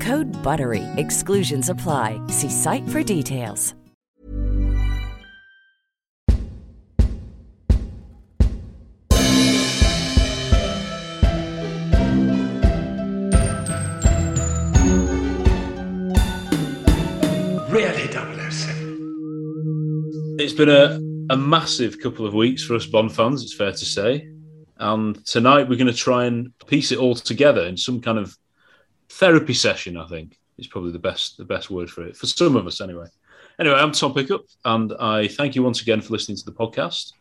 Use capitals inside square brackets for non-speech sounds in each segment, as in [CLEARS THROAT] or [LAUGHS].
Code BUTTERY. Exclusions apply. See site for details. Really 007. It's been a, a massive couple of weeks for us Bond fans, it's fair to say. And tonight we're going to try and piece it all together in some kind of therapy session, I think is probably the best the best word for it. For some of us anyway. Anyway, I'm Tom Pickup and I thank you once again for listening to the podcast.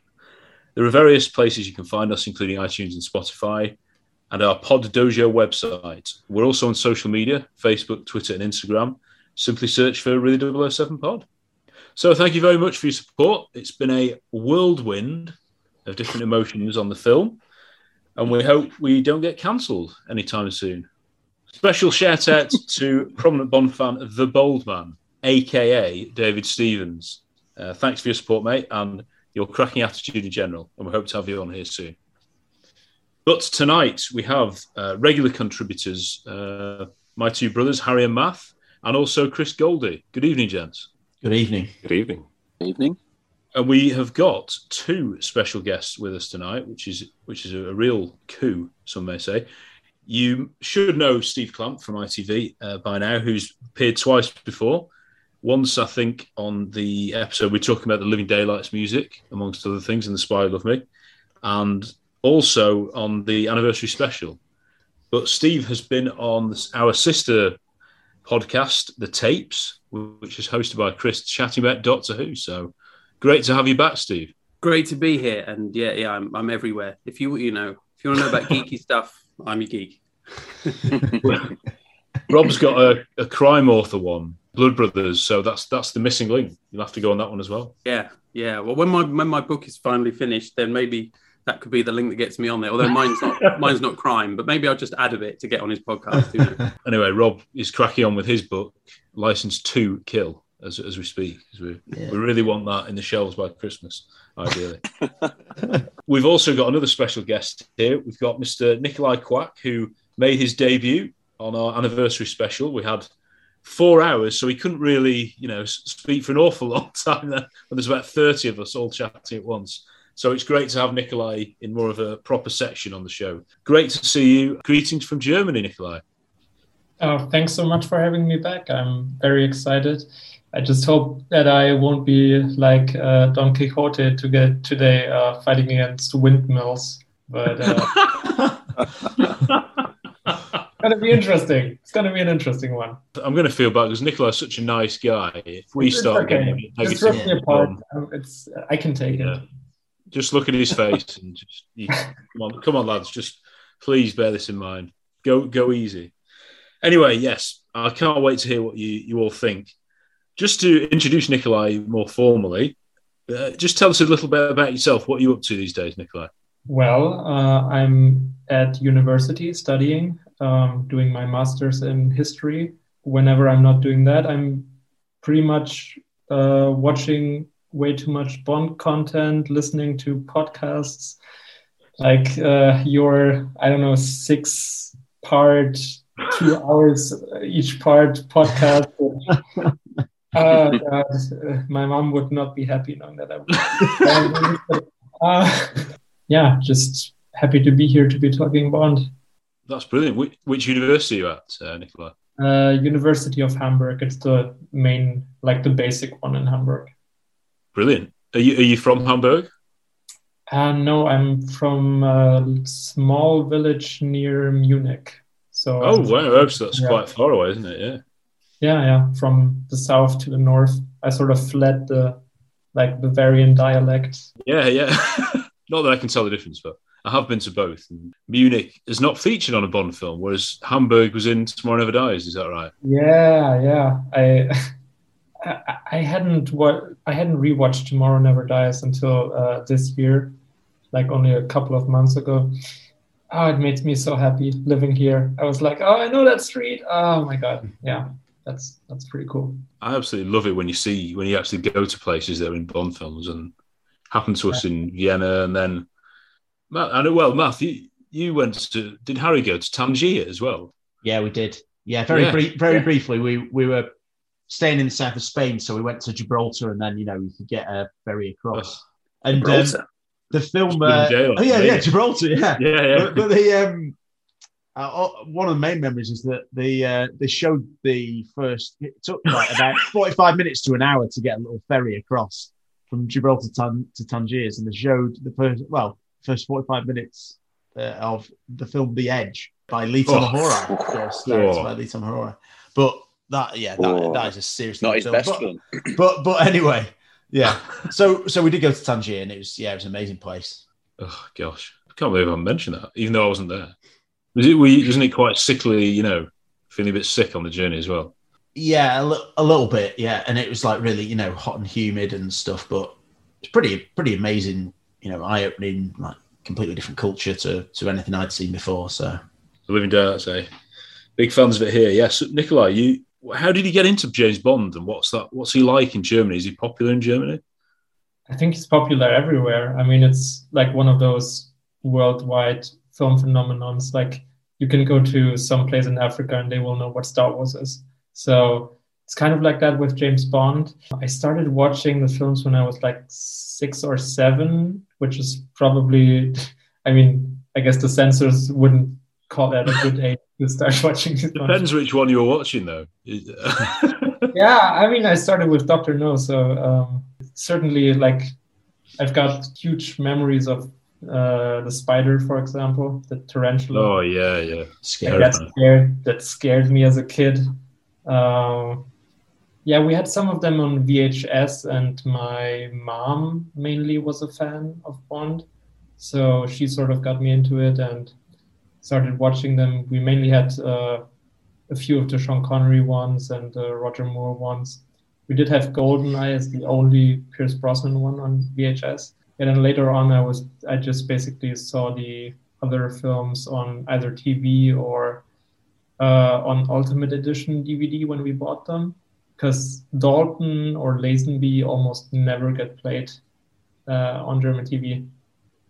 There are various places you can find us, including iTunes and Spotify, and our Pod Dojo website. We're also on social media, Facebook, Twitter, and Instagram. Simply search for Really 007 Pod. So thank you very much for your support. It's been a whirlwind of different emotions on the film, and we hope we don't get cancelled anytime soon. Special shout out to prominent Bond fan, The Bold Man, aka David Stevens. Uh, thanks for your support, mate, and your cracking attitude in general, and we hope to have you on here soon. But tonight we have uh, regular contributors, uh, my two brothers, Harry and Matt, and also Chris Goldie. Good evening, gents. Good evening. Good evening. Good evening. And we have got two special guests with us tonight, which is which is a, a real coup, some may say. You should know Steve Clamp from ITV uh, by now, who's appeared twice before. Once, I think, on the episode we're talking about the Living Daylights music, amongst other things, and The Spy Love Me, and also on the anniversary special. But Steve has been on our sister podcast, The Tapes, which is hosted by Chris, chatting about Doctor Who. So great to have you back, Steve. Great to be here, and yeah, yeah, I'm, I'm everywhere. If you you know if you want to know about [LAUGHS] geeky stuff, I'm a geek. [LAUGHS] Rob's got a, a crime author one, Blood Brothers. So that's that's the missing link. You'll have to go on that one as well. Yeah, yeah. Well, when my when my book is finally finished, then maybe that could be the link that gets me on there. Although mine's not [LAUGHS] mine's not crime, but maybe I'll just add a bit to get on his podcast. You [LAUGHS] know? Anyway, Rob is cracking on with his book, License to Kill, as, as we speak. 'cause We, Yeah. we really want that in the shelves by Christmas, ideally. [LAUGHS] We've also got another special guest here. We've got Mr. Nikolai Quack, who made his debut on our anniversary special. We had four hours, so he couldn't really, you know, speak for an awful [LAUGHS] long time. There, and there's about thirty of us all chatting at once. So it's great to have Nikolai in more of a proper section on the show. Great to see you. Greetings from Germany, Nikolai. Oh, thanks so much for having me back. I'm very excited. I just hope that I won't be like uh, Don Quixote to get today uh, fighting against windmills. But uh, it's [LAUGHS] gonna be interesting. It's gonna be an interesting one. I'm going to feel bad because Nikolai's such a nice guy. If we It's start okay. getting Just rip me apart. um, Um, It's I can take Yeah. it. just look at his face and just you, come on, come on, lads. Just please bear this in mind. Go, go easy. Anyway, yes, I can't wait to hear what you you all think. Just to introduce Nikolai more formally, uh, just tell us a little bit about yourself. What are you up to these days, Nikolai? Well, uh, I'm at university studying, um, doing my master's in history whenever I'm not doing that, I'm pretty much uh, watching way too much Bond content, listening to podcasts, like uh, your I don't know six part, two hours each part podcast. [LAUGHS] uh, God, uh, my mom would not be happy knowing that I. [LAUGHS] uh, yeah, just happy to be here to be talking Bond. That's brilliant. Which, which university are you at, uh, Nikolai? Uh, University of Hamburg. It's the main, like the basic one in Hamburg. Brilliant. Are you are you from Hamburg? Uh, no, I'm from a small village near Munich. So oh wow, so that's yeah. quite far away, isn't it? Yeah. Yeah, yeah. From the south to the north, I sort of fled the like Bavarian dialect. Yeah, yeah. [LAUGHS] Not that I can tell the difference, but I have been to both. Munich is not featured on a Bond film, whereas Hamburg was in Tomorrow Never Dies. Is that right? Yeah, yeah. I [LAUGHS] I, hadn't what I hadn't rewatched Tomorrow Never Dies until uh, this year, like only a couple of months ago. Oh, it makes me so happy living here. I was like, oh, I know that street. Oh my god, yeah, that's that's pretty cool. I absolutely love it when you see when you actually go to places that are in Bond films and happened to us in Vienna and then Matt, I know well, Matthew, you, you went to did Harry go to Tangier as well? Yeah, we did. Yeah, very yeah. Brief, very yeah. briefly. We we were staying in the south of Spain, so we went to Gibraltar, and then you know we could get a ferry across. Oh, and um, the film, uh, oh yeah, yeah, Gibraltar, yeah, yeah, yeah. But, but the um, uh, oh, one of the main memories is that the uh, they showed the first. It took like about [LAUGHS] forty-five minutes to an hour to get a little ferry across from Gibraltar to, to Tangiers, and they showed the first well first 45 minutes uh, of the film The Edge by Lee Tamahori. Oh. Of course, oh. by Lee Tamahori. But that, yeah, that, oh. that is a seriously not his film. best but, film. [CLEARS THROAT] but but anyway, yeah. [LAUGHS] so so we did go to Tangier, and it was yeah, it was an amazing place. Oh gosh, I can't believe I mentioned that, even though I wasn't there. Was it? We wasn't it quite sickly? You know, feeling a bit sick on the journey as well. Yeah, a, l- a little bit. Yeah, and it was like really, you know, hot and humid and stuff. But it's pretty pretty amazing you know, eye opening, like completely different culture to to anything I'd seen before. So, living day, I'd say. Big fans of it here. Yes, Nikolai, you. How did you get into James Bond, and what's that? What's he like in Germany? Is he popular in Germany? I think he's popular everywhere. I mean, it's like one of those worldwide film phenomenons. Like you can go to some place in Africa and they will know what Star Wars is. So it's kind of like that with James Bond. I started watching the films when I was like six or seven, which is probably, [LAUGHS] I mean, I guess the censors wouldn't call that a good age to start [LAUGHS] watching. Depends which one you're watching, though. [LAUGHS] yeah, I mean, I started with Doctor No, so um, certainly, like, I've got huge memories of uh, the spider, for example, the tarantula. Oh yeah, yeah. That scared that scared me as a kid. Um, yeah, we had some of them on VHS, and my mom mainly was a fan of Bond. So she sort of got me into it and started watching them. We mainly had uh, a few of the Sean Connery ones and uh, Roger Moore ones. We did have GoldenEye as the only Pierce Brosnan one on VHS. And then later on, I was I just basically saw the other films on either TV or uh, on Ultimate Edition DVD when we bought them because Dalton or Lazenby almost never get played uh, on German TV.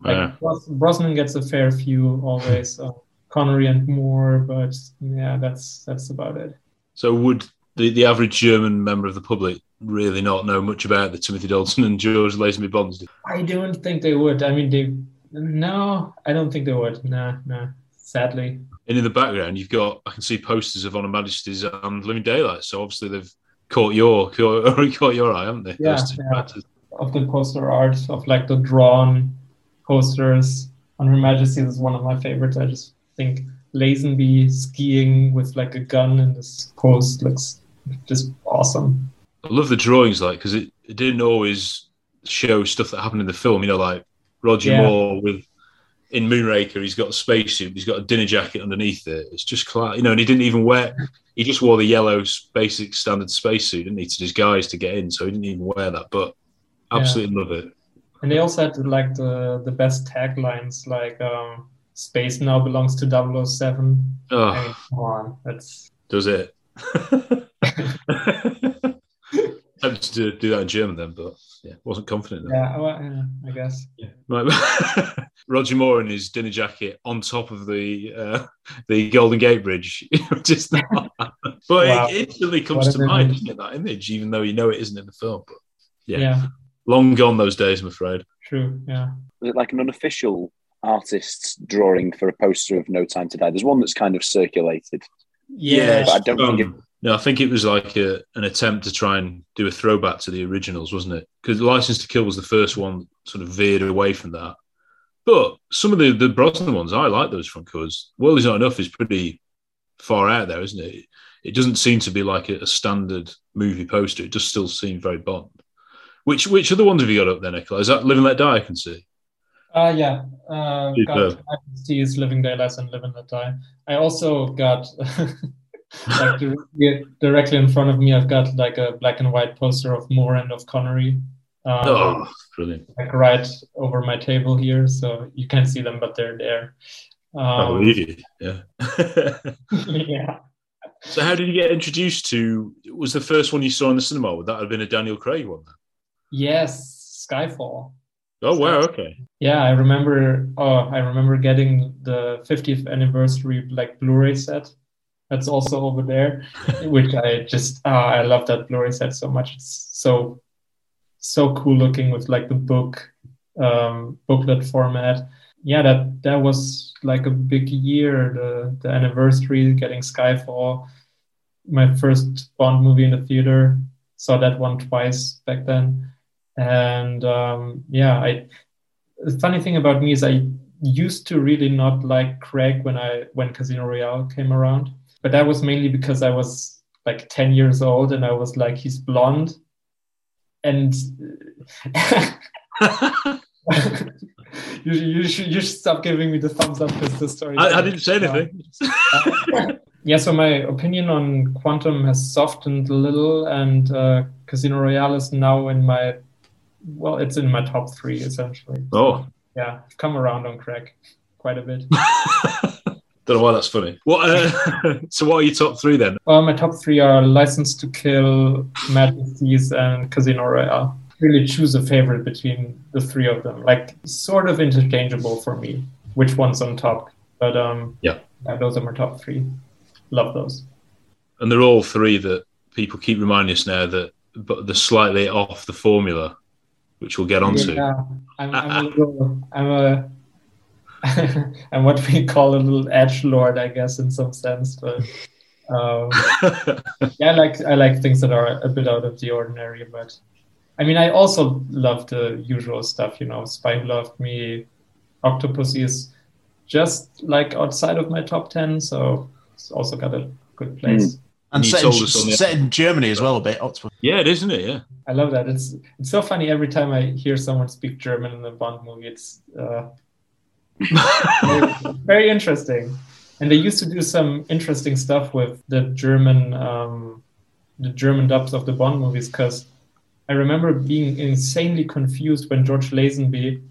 Like yeah. Brosnan gets a fair few always, uh, Connery and Moore, but yeah, that's that's about it. So would the, the average German member of the public really not know much about the Timothy Dalton and George Lazenby Bonds? I don't think they would. I mean, they no, I don't think they would. Nah, nah. Sadly. And in the background, you've got I can see posters of On Her Majesty's and Living Daylight. So obviously they've caught your caught, [LAUGHS] caught your eye, haven't they? Yeah, yeah. Of the poster art of like the drawn posters on Her Majesty is one of my favorites. I just think Lazenby skiing with like a gun in this pose looks just awesome. I love the drawings, like because it, it didn't always show stuff that happened in the film. You know, like Roger yeah. Moore with in Moonraker, he's got a spacesuit, he's got a dinner jacket underneath it. It's just class, you know, and he didn't even wear. He just wore the yellow basic standard spacesuit, didn't he, to disguise to get in. So he didn't even wear that, but absolutely yeah. love it. And they also had like the the best taglines, like um, "Space now belongs to 007. Oh, come on, that's does it? [LAUGHS] [LAUGHS] Tempted to do that in German then, but yeah, wasn't confident. Then. Yeah, well, yeah, I guess. Right. [LAUGHS] Roger Moore in his dinner jacket on top of the uh, the Golden Gate Bridge, [LAUGHS] just not. [LAUGHS] but Wow. it instantly comes a to mind, memory. doesn't it, that image, even though you know it isn't in the film. But yeah, Yeah, long gone those days, I'm afraid. true. Yeah. Was it like an unofficial artist's drawing for a poster of No Time to Die? There's one that's kind of circulated. Yeah. but I don't think it- Um, no, I think it was like a, an attempt to try and do a throwback to the originals, wasn't it? Because License to Kill was the first one, sort of veered away from that. But some of the the Brosnan ones, I like those front covers. World is not enough is pretty far out there, isn't it? It doesn't seem to be like a, a standard movie poster. It does still seem very Bond. Which which other ones have you got up there, Nikolai? Is that Live and Let Die? I can see. Uh, yeah. Uh, got Majesty's Living Daylights and Live and Let Die. I also got, [LAUGHS] like, directly, directly in front of me, I've got like a black and white poster of Moore and of Connery. Um, Oh, brilliant! like right over my table here, so you can't see them, but they're there. I Um, believe you. Yeah. [LAUGHS] yeah. So how did you get introduced to? Was the first one you saw in the cinema? Would that have been a Daniel Craig one? Then? Yes, Skyfall. Oh wow, okay. Yeah, I remember. Oh, I remember getting the 50th anniversary like Blu-ray set. That's also over there, [LAUGHS] which I just ah, I love that Blu-ray set so much. It's so so cool looking with like the book um, booklet format. Yeah, that that was like a big year. The the anniversary, getting Skyfall, my first Bond movie in the theater. Saw that one twice back then, and um, yeah, I the funny thing about me is I used to really not like Craig when I when Casino Royale came around, but that was mainly because I was like 10 years old and I was like he's blonde and [LAUGHS] you, you, should, you should stop giving me the thumbs up because the story I, I didn't say anything. [LAUGHS] yeah, so my opinion on Quantum has softened a little, and uh, Casino Royale is now in my, well, it's in my top three essentially. Oh, Yeah, I've come around on crack quite a bit. [LAUGHS] don't know why that's funny. What? Uh, [LAUGHS] so what are your top three then? Well, my top three are License to Kill, Majesties, and Casino Royale. Really choose a favorite between the three of them. Like, sort of interchangeable for me, which one's on top. But um, Yeah. yeah, those are my top three. Love those. And they're all three that people keep reminding us now that, but they're slightly off the formula, which we'll get onto. Yeah, I'm, I'm a little, I'm a, [LAUGHS] I'm what we call a little edge lord, I guess, in some sense. But um, [LAUGHS] yeah, I like I like things that are a bit out of the ordinary. But I mean, I also love the usual stuff. You know, Spy Who Loved Me, Octopussy is just like outside of my top ten, so it's also got a good place. And You set in, told us on the- set in Germany as well a bit. Octopus. yeah, it is, isn't it? Yeah. I love that. It's it's so funny every time I hear someone speak German in a Bond movie. It's uh, very, [LAUGHS] very interesting. And they used to do some interesting stuff with the German um, the German dubs of the Bond movies because I remember being insanely confused when George Lazenby,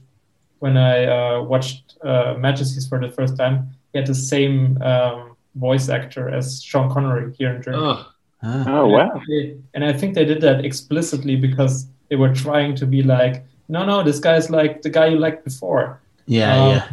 when I uh, watched uh, Majesties for the first time, he had the same um, voice actor as Sean Connery here in Germany. Oh, Ah. Oh wow! They- and I think they did that explicitly because they were trying to be like, no, no, this guy is like the guy you liked before. Yeah, Um, yeah.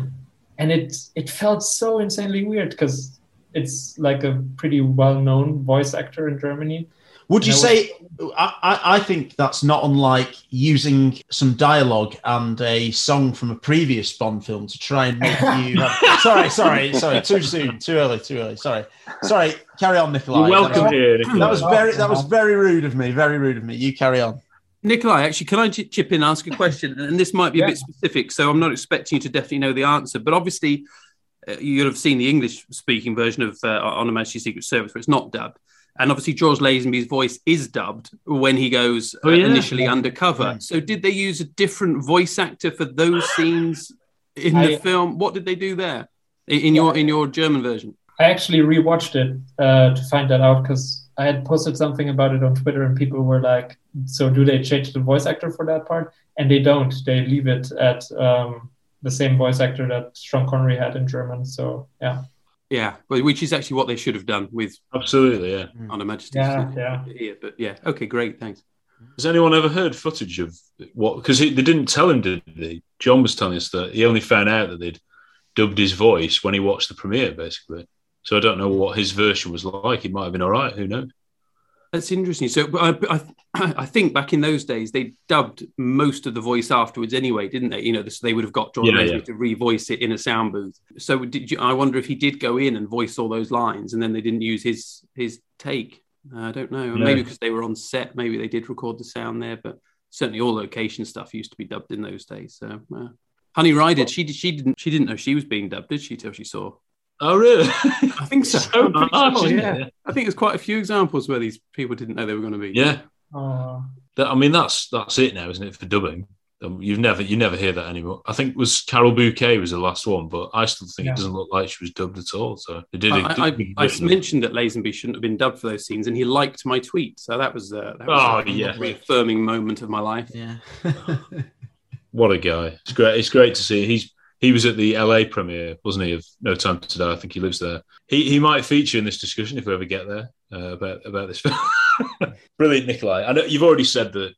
And it it felt so insanely weird because it's like a pretty well-known voice actor in Germany. Would you and I say? I, I, I think that's not unlike using some dialogue and a song from a previous Bond film to try and make [LAUGHS] you. Have, sorry, sorry, sorry. Too soon, too early, too early. Sorry, sorry. Carry on, Nikolai. you're welcome that, here. was, Nikolai. that was very that was very rude of me. Very rude of me. You carry on. Nikolai, actually, can I chip in and ask a question? And this might be a Yeah. bit specific, so I'm not expecting you to definitely know the answer. But obviously, uh, you'll have seen the English-speaking version of uh, On Her Majesty's Secret Service, where it's not dubbed. And obviously, George Lazenby's voice is dubbed when he goes uh, Oh, yeah. initially undercover. Yeah. So, did they use a different voice actor for those scenes in the film? What did they do there in, in your in your German version? I actually rewatched it uh, to find that out because I had posted something about it on Twitter and people were like, "So do they change the voice actor for that part?" And they don't. They leave it at um, the same voice actor that Sean Connery had in German. So yeah, Yeah, which is actually what they should have done with Absolutely, yeah. On Her Majesty. Yeah, yeah. Here, but yeah, okay, great, thanks. Has anyone ever heard footage of what? Because they didn't tell him, did they? John was telling us that he only found out that they'd dubbed his voice when he watched the premiere, basically. So I don't know what his version was like. It might have been all right. Who knows? That's interesting. So, I, I, [CLEARS THROAT] I think back in those days they dubbed most of the voice afterwards anyway, didn't they? You know, so they would have got John Yeah, Leslie yeah. to revoice it in a sound booth. So, did you, I wonder if he did go in and voice all those lines, and then they didn't use his his take. I don't know. No. Maybe because they were on set, maybe they did record the sound there. But certainly, all location stuff used to be dubbed in those days. So, uh, Honey Rider, she did, she didn't she didn't know she was being dubbed, did she? Till she saw. Oh, really? I think so. [LAUGHS] So I'm pretty harsh, sure, isn't yeah. it? I think there's quite a few examples where these people didn't know they were going to be. Yeah. Oh, That, I mean, that's that's it now, isn't it, for dubbing? Um, you've never you never hear that anymore. I think it was Carole Bouquet was the last one, but I still think Yeah. it doesn't look like she was dubbed at all. So they did. I, a I, good I, I version. mentioned that Lazenby shouldn't have been dubbed for those scenes, and he liked my tweet. So that was, uh, that was Oh, a yeah. reaffirming moment of my life. Yeah. [LAUGHS] What a guy! It's great. It's great to see. He's he was at the LA premiere, wasn't he? Of No Time to Die. I think he lives there. He he might feature in this discussion if we ever get there uh, about about this film. [LAUGHS] Brilliant, Nikolai. I know you've already said that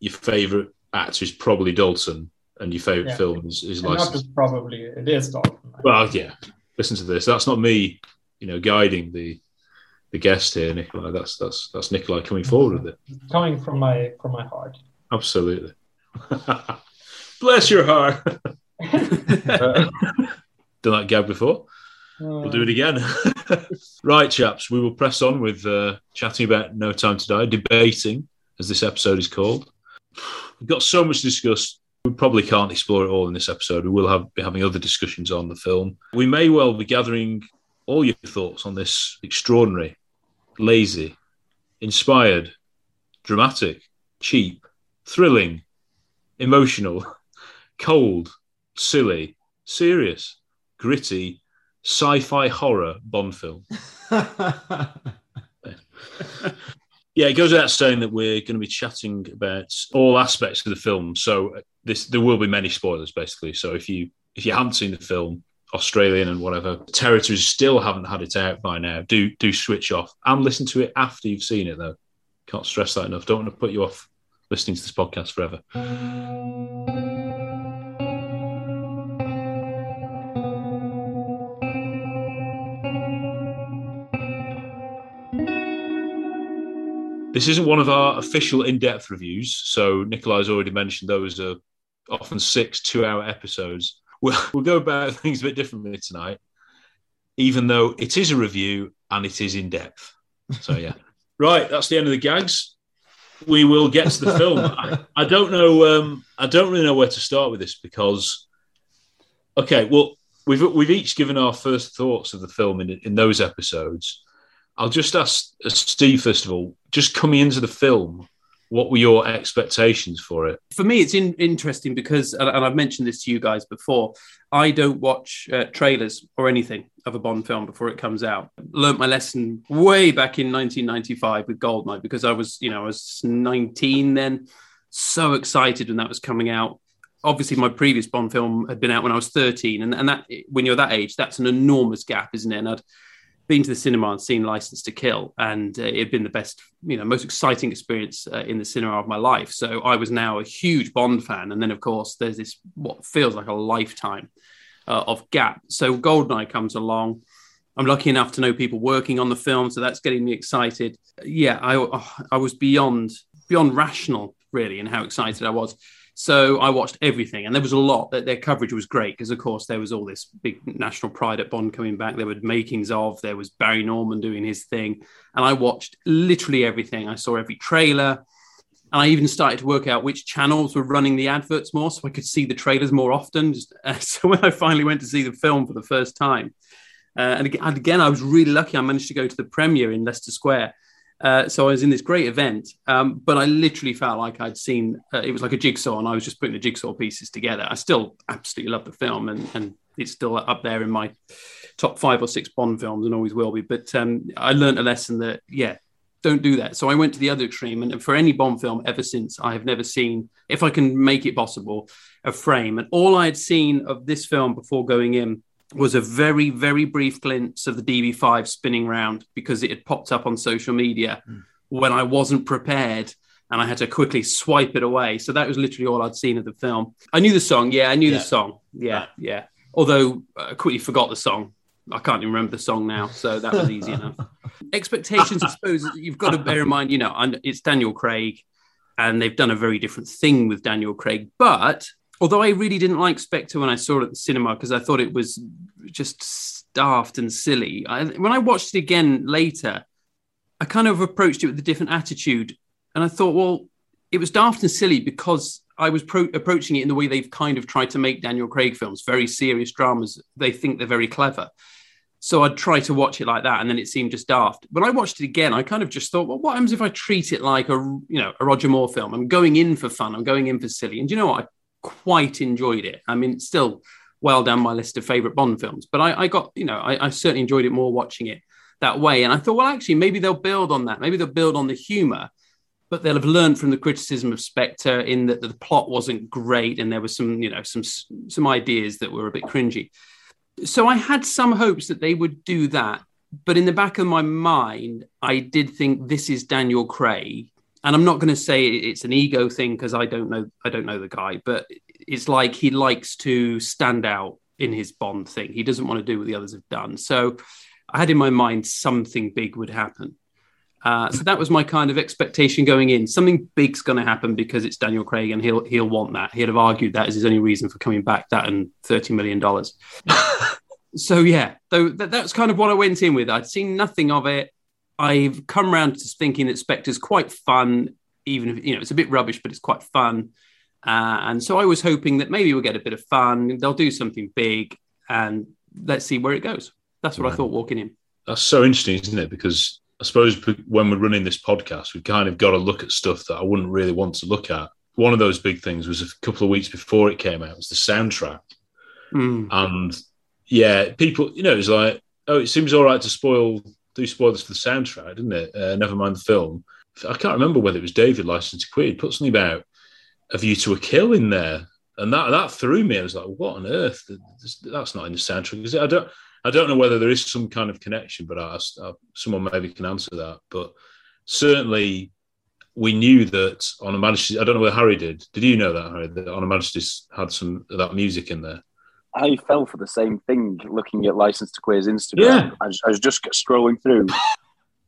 your favourite actor is probably Dalton, and your favourite Yeah. film is, is not License. just probably, it is Dalton. Well, yeah. Listen to this. That's not me, you know, guiding the the guest here, Nikolai. That's that's that's Nikolai coming forward with it. Coming from my from my heart. Absolutely. [LAUGHS] Bless your heart. [LAUGHS] [LAUGHS] Done that gag before. We'll do it again. [LAUGHS] right, chaps. We will press on with uh, chatting about No Time to Die, debating, as this episode is called. We've got so much to discuss. We probably can't explore it all in this episode. We will have be having other discussions on the film. We may well be gathering all your thoughts on this extraordinary, lazy, inspired, dramatic, cheap, thrilling, emotional, [LAUGHS] cold, silly, serious, gritty, sci-fi horror Bond film. [LAUGHS] Yeah, it goes without saying that we're going to be chatting about all aspects of the film. So this there will be many spoilers, basically. So if you if you haven't seen the film, Australian and whatever territories still haven't had it out by now, do do switch off and listen to it after you've seen it. Though, can't stress that enough. Don't want to put you off listening to this podcast forever. This isn't one of our official in-depth reviews, so Nikolai's already mentioned those are often six two-hour episodes. We'll, [LAUGHS] we'll go about things a bit differently tonight, even though it is a review and it is in-depth. So yeah, [LAUGHS] right. That's the end of the gags. We will get to the film. [LAUGHS] I, I don't know. Um, I don't really know where to start with this because, okay, well, we've we've each given our first thoughts of the film in in those episodes. I'll just ask uh, Steve first of all. Just coming into the film, what were your expectations for it? For me, it's in, interesting because, and, I've mentioned this to you guys before, I don't watch uh, trailers or anything of a Bond film before it comes out. Learned my lesson way back in 1995 with GoldenEye because I was, you know, I was 19 then, so excited when that was coming out. Obviously, my previous Bond film had been out when I was 13, and, and that when you're that age, that's an enormous gap, isn't it? And I'd been to the cinema and seen License to Kill, and uh, it had been the best, you know, most exciting experience uh, in the cinema of my life. So I was now a huge Bond fan, and then of course there's this what feels like a lifetime uh, of gap. So Goldeneye comes along. I'm lucky enough to know people working on the film, so that's getting me excited. Yeah, I oh, I was beyond beyond rational really, in how excited I was. So I watched everything, and there was a lot. That their coverage was great because, of course, there was all this big national pride at Bond coming back. There were makings of. There was Barry Norman doing his thing, and I watched literally everything. I saw every trailer, and I even started to work out which channels were running the adverts more, so I could see the trailers more often. [LAUGHS] Uh, so when I finally went to see the film for the first time, uh, and again, I was really lucky. I managed to go to the premiere in Leicester Square. Uh, so I was in this great event, um, but I literally felt like I'd seen uh, it was like a jigsaw, and I was just putting the jigsaw pieces together. I still absolutely love the film, and, and it's still up there in my top five or six Bond films, and always will be. But um, I learned a lesson that yeah, don't do that. So I went to the other extreme, and for any Bond film ever since, I have never seen, if I can make it possible, a frame. And all I had seen of this film before going in was a very, very brief glimpse of the DB5 spinning round because it had popped up on social media mm. when I wasn't prepared and I had to quickly swipe it away. So that was literally all I'd seen of the film. I knew the song. Yeah, I knew yeah. the song. Yeah, right. yeah. Although I quickly forgot the song. I can't even remember the song now. So that was easy enough. [LAUGHS] Expectations, I [LAUGHS] suppose, you've got to bear in mind, you know, it's Daniel Craig and they've done a very different thing with Daniel Craig. But although I really didn't like Spectre when I saw it at the cinema because I thought it was just daft and silly, I, when I watched it again later, I kind of approached it with a different attitude. And I thought, well, it was daft and silly because I was pro- approaching it in the way they've kind of tried to make Daniel Craig films, very serious dramas. They think they're very clever. So I'd try to watch it like that, and then it seemed just daft. When I watched it again, I kind of just thought, well, what happens if I treat it like a you know a Roger Moore film? I'm going in for fun. I'm going in for silly. And you know what? I quite enjoyed it. I mean, still well down my list of favorite Bond films, but I, I got you know I, I certainly enjoyed it more watching it that way. And I thought, well, actually, maybe they'll build on that. Maybe they'll build on the humor but they'll have learned from the criticism of Spectre in that the plot wasn't great and there were some, you know, some some ideas that were a bit cringy. So I had some hopes that they would do that, but in the back of my mind, I did think this is Daniel Craig, and I'm not going to say it's an ego thing because I don't know I don't know the guy, but it's like he likes to stand out in his Bond thing. He doesn't want to do what the others have done. So I had in my mind something big would happen. Uh, so that was my kind of expectation going in. Something big's going to happen because it's Daniel Craig, and he'll he'll want that. He'd have argued that as his only reason for coming back. That and thirty million dollars. [LAUGHS] so yeah, though that, that's kind of what I went in with. I'd seen nothing of it. I've come around to thinking that Spectre's quite fun, even if you know it's a bit rubbish, but it's quite fun. Uh, and so I was hoping that maybe we'll get a bit of fun. They'll do something big, and let's see where it goes. That's what I thought walking in. That's so interesting, isn't it? Because I suppose when we're running this podcast, we've kind of got to look at stuff that I wouldn't really want to look at. One of those big things was a couple of weeks before it came out, was the soundtrack. Mm. And yeah, people, you know, it's like, oh, it seems all right to spoil, do spoilers for the soundtrack, didn't it? Uh, never mind the film. I can't remember whether it was David License to Quid, put something about a view to a kill in there. And that that threw me. I was like, what on earth? That's not in the soundtrack. Is it? I don't I don't know whether there is some kind of connection, but I, I, someone maybe can answer that. But certainly, we knew that On Her Majesty. I don't know whether Harry did. Did you know that Harry? That On Her Majesty's had some of that music in there. I fell for the same thing looking at License to Queer's Instagram. Yeah. I, was, I was just scrolling through. [LAUGHS]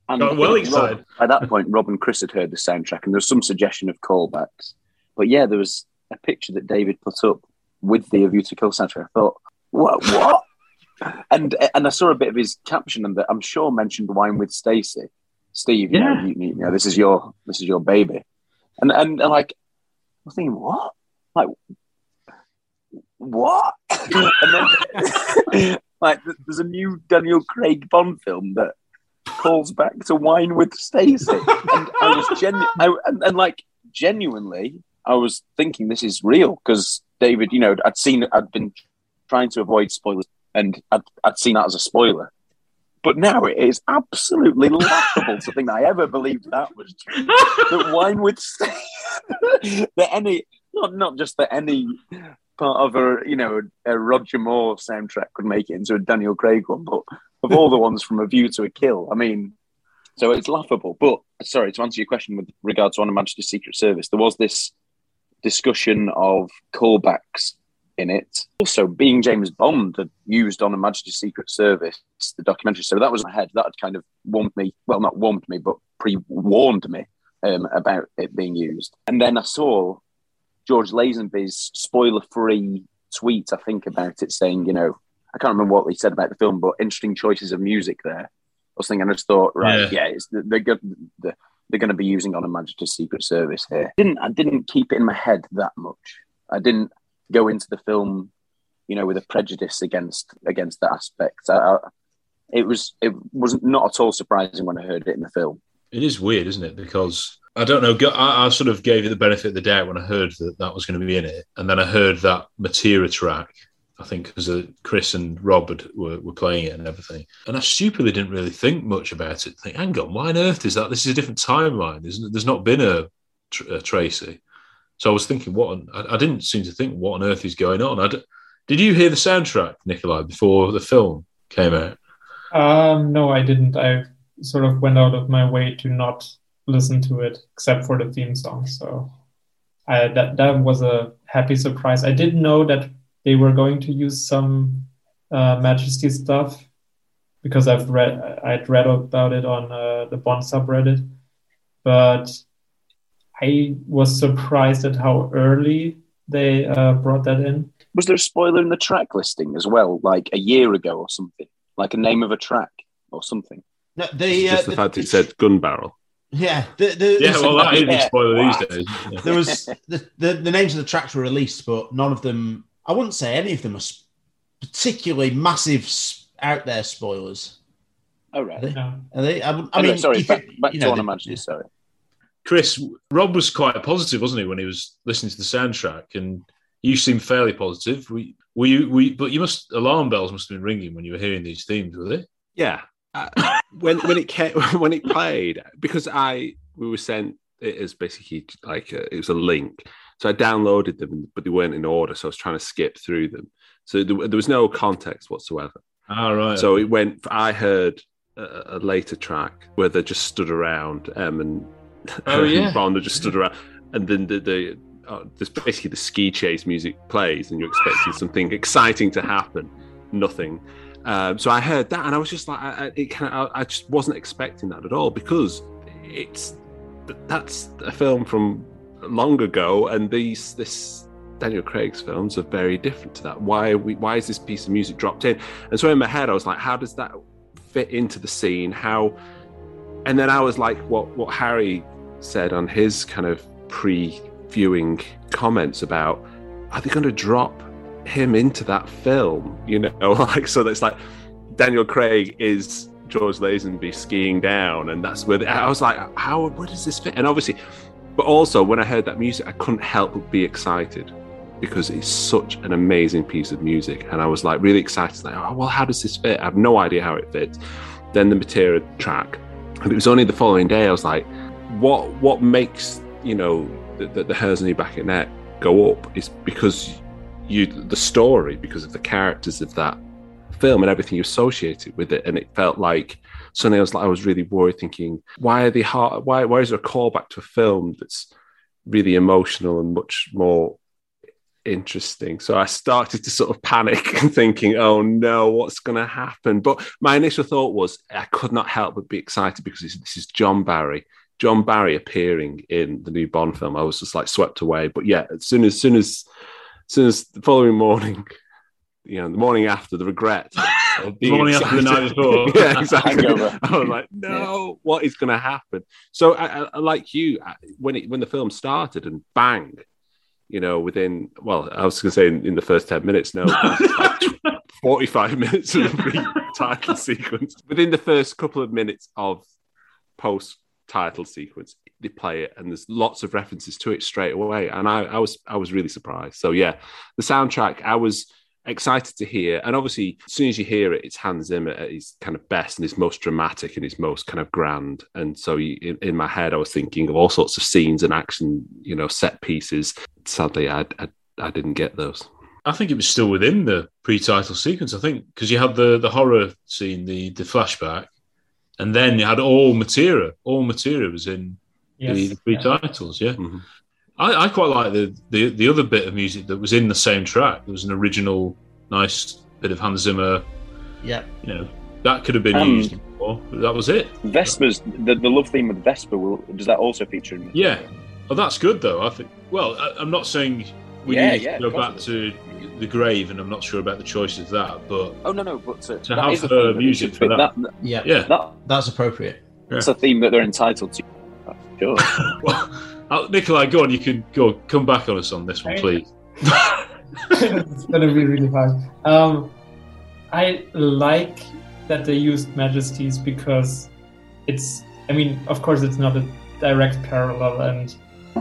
And Got well excited. Rob, at that point, Rob and Chris had heard the soundtrack, and there was some suggestion of callbacks. But yeah, there was a picture that David put up with the A View to Kill soundtrack. I thought, what? What? [LAUGHS] and and I saw a bit of his caption, and that I'm sure mentioned wine with Stacey. Steve, you, yeah. know, you, you, know, this is your this is your baby, and and, and like I'm thinking, what? Like what? [LAUGHS] then [LAUGHS] like there's a new Daniel Craig Bond film that calls back to Wine with Stacey, and I was genu- I, and, and like genuinely, I was thinking this is real because David, you know, I'd seen, I'd been trying to avoid spoilers and I'd, I'd seen that as a spoiler. But now it is absolutely laughable to think I ever believed that was true. that wine would say [LAUGHS] that any, not not just that any part of a you know a Roger Moore soundtrack could make it into a Daniel Craig one, but of all the ones from A View to a Kill, I mean, so it's laughable. But sorry to answer your question with regard to On Her Majesty's Secret Service, there was this discussion of callbacks in it. Also, being James Bond had used On Her Majesty Secret Service, the documentary. So that was my head. That had kind of warned me. Well, not warned me, but pre warned me um, about it being used. And then I saw George Lazenby's spoiler free tweet, I think, about it saying, you know, I can't remember what he said about the film, but interesting choices of music there. I was thinking, I just thought, right, yeah, yeah they're good. They're, they're going to be using On Her Majesty Secret Service here. I didn't I didn't keep it in my head that much. I didn't go into the film, you know, with a prejudice against against that aspect. I, it was it was not at all surprising when I heard it in the film. It is weird, isn't it? Because I don't know. I, I sort of gave it the benefit of the doubt when I heard that that was going to be in it, and then I heard that Matera track. I think because Chris and Robert were, were playing it and everything, and I stupidly didn't really think much about it. Think, hang on, why on earth is that? This is a different timeline. There's, there's not been a, a Tracy. So I was thinking, what? On, I, I, didn't seem to think what on earth is going on. Did you hear the soundtrack, Nikolai, before the film came out? Um, no, I didn't. I sort of went out of my way to not listen to it, except for the theme song. So I, that that was a happy surprise. I didn't know that they were going to use some uh, Majesty stuff because I've read I'd read about it on uh, the Bond subreddit, but I was surprised at how early they uh, brought that in. Was there a spoiler in the track listing as well, like a year ago or something, like a name of a track or something? No, the, uh, Just the fact it said gun barrel. Yeah, the, the, Yeah, well, that is a spoiler Wow. these days. Yeah. there was the, the the names of the tracks were released, but none of them. I wouldn't say any of them are particularly massive out there spoilers. Oh Are right. they? No. Are they? I, would- I Anyway, mean, sorry, you back, think- back you to know, Honor they- Majesty. Sorry. Chris, Rob was quite positive, wasn't he, when he was listening to the soundtrack? And you seemed fairly positive. We, were you? We, but you must alarm bells must have been ringing when you were hearing these themes, were they? Yeah. Uh, when when it [LAUGHS] came, [LAUGHS] when it played, because I we were sent it as basically like a, it was a link, so I downloaded them, but they weren't in order, so I was trying to skip through them. So there, there was no context whatsoever. Ah, right. So it went. I heard a, a later track where they just stood around, um, and Oh, [LAUGHS] yeah. Bond just stood around, and then the the uh, this basically the ski chase music plays, and you're expecting something exciting to happen. Nothing. Um, so I heard that, and I was just like, I, I, kind of, I, I just wasn't expecting that at all because it's that's a film from long ago, and these this Daniel Craig's films are very different to that. Why we? Why is this piece of music dropped in? And so in my head, I was like, how does that fit into the scene? How? And then I was like, what what Harry said on his kind of pre-viewing comments about, are they going to drop him into that film? You know, [LAUGHS] like so that's like Daniel Craig is George Lazenby skiing down, and that's where the, I was like, how? Where does this fit? And obviously, but also when I heard that music, I couldn't help but be excited because it's such an amazing piece of music, and I was like really excited. Like, oh well, how does this fit? I have no idea how it fits. Then the Matera track, and it was only the following day I was like, what? What makes you know the, the, the hairs on your back and neck go up is because you the story because of the characters of that film and everything you associated with it. And it felt like suddenly I was like I was really worried thinking why are they hard why why is there a callback to a film that's really emotional and much more interesting? So I started to sort of panic [LAUGHS] and thinking oh no what's going to happen? But my initial thought was I could not help but be excited because this, is John Barry John Barry appearing in the new Bond film. I was just like swept away. But yeah as soon as soon as as soon as the following morning [LAUGHS] you know, the morning after the regret. [LAUGHS] being morning after the night before. [LAUGHS] yeah, exactly. I was like, no, what is going to happen? So, I, I, I like you, uh, when it when the film started and bang, you know, within well, I was going to say in, in the first ten minutes, no, like forty-five minutes of the title sequence. Within the first couple of minutes of post title sequence, they play it, and there's lots of references to it straight away, and I, I was I was really surprised. So yeah, the soundtrack, I was excited to hear. And obviously, as soon as you hear it, it's Hans Zimmer at his kind of best and his most dramatic and his most kind of grand. And so you, in, in my head, I was thinking of all sorts of scenes and action, you know, set pieces. Sadly, I, I, I didn't get those. I think it was still within the pre-title sequence. I think because you had the the horror scene, the the flashback, and then you had all Matera. All Matera was in Yes. the, the pre-titles. Yeah, Mhm. I, I quite like the, the the other bit of music that was in the same track. There was an original, nice bit of Hans Zimmer. Yeah. You know, that could have been Um, used before. That was it. Vesper's the, the love theme of Vesper will does that also feature in? Yeah. Oh, that's good though. I think. Well, I, I'm not saying we Yeah, need yeah, to of go back to the grave, and I'm not sure about the choice of that, but Oh no no, but uh, To that have her music for that. that, Yeah. yeah. that That's appropriate. that's a theme that they're entitled to. Sure. [LAUGHS] Well, uh, Nikolai, go on. You can go. Come back on us on this one, please. it's gonna be really hard. Um, I like that they used majesties because it's. I mean, of course, it's not a direct parallel, and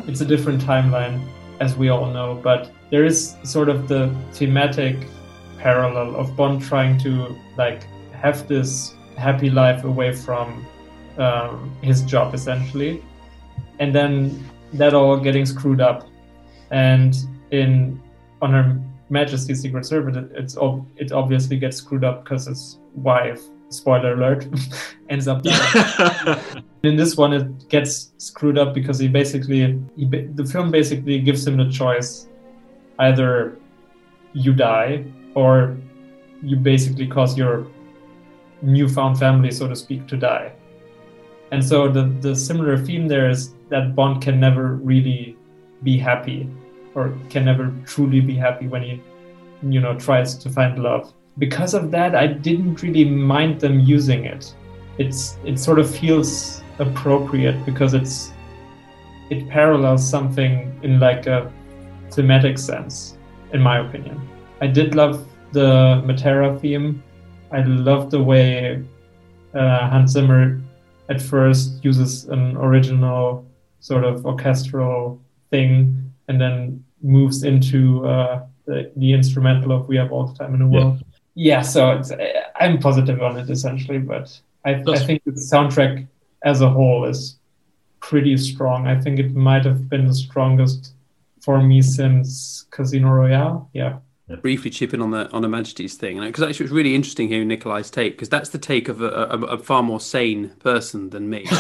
it's a different timeline, as we all know. But there is sort of the thematic parallel of Bond trying to like have this happy life away from um, his job, essentially, and then that all getting screwed up. And in on her Majesty's Secret Service, it, it's ob- it obviously gets screwed up because his wife, spoiler alert, [LAUGHS] ends up dying. [LAUGHS] In this one, it gets screwed up because he basically, he, the film basically gives him the choice: either you die or you basically cause your newfound family, so to speak, to die. And so the the similar theme there is that Bond can never really be happy, or can never truly be happy when he, you know, tries to find love. Because of that, I didn't really mind them using it. It's it sort of feels appropriate because it's it parallels something in like a thematic sense, in my opinion. I did love the Matera theme. I love the way uh, Hans Zimmer at first uses an original sort of orchestral thing and then moves into uh, the, the instrumental of "We Have All the Time in the World." Yeah, so it's, I'm positive on it essentially, but I, I think the soundtrack as a whole is pretty strong. I think it might have been the strongest for me since Casino Royale. Yeah. briefly chip in on the on Her Majesty's thing, because actually it was really interesting hearing Nikolai's take, because that's the take of a, a, a far more sane person than me. [LAUGHS]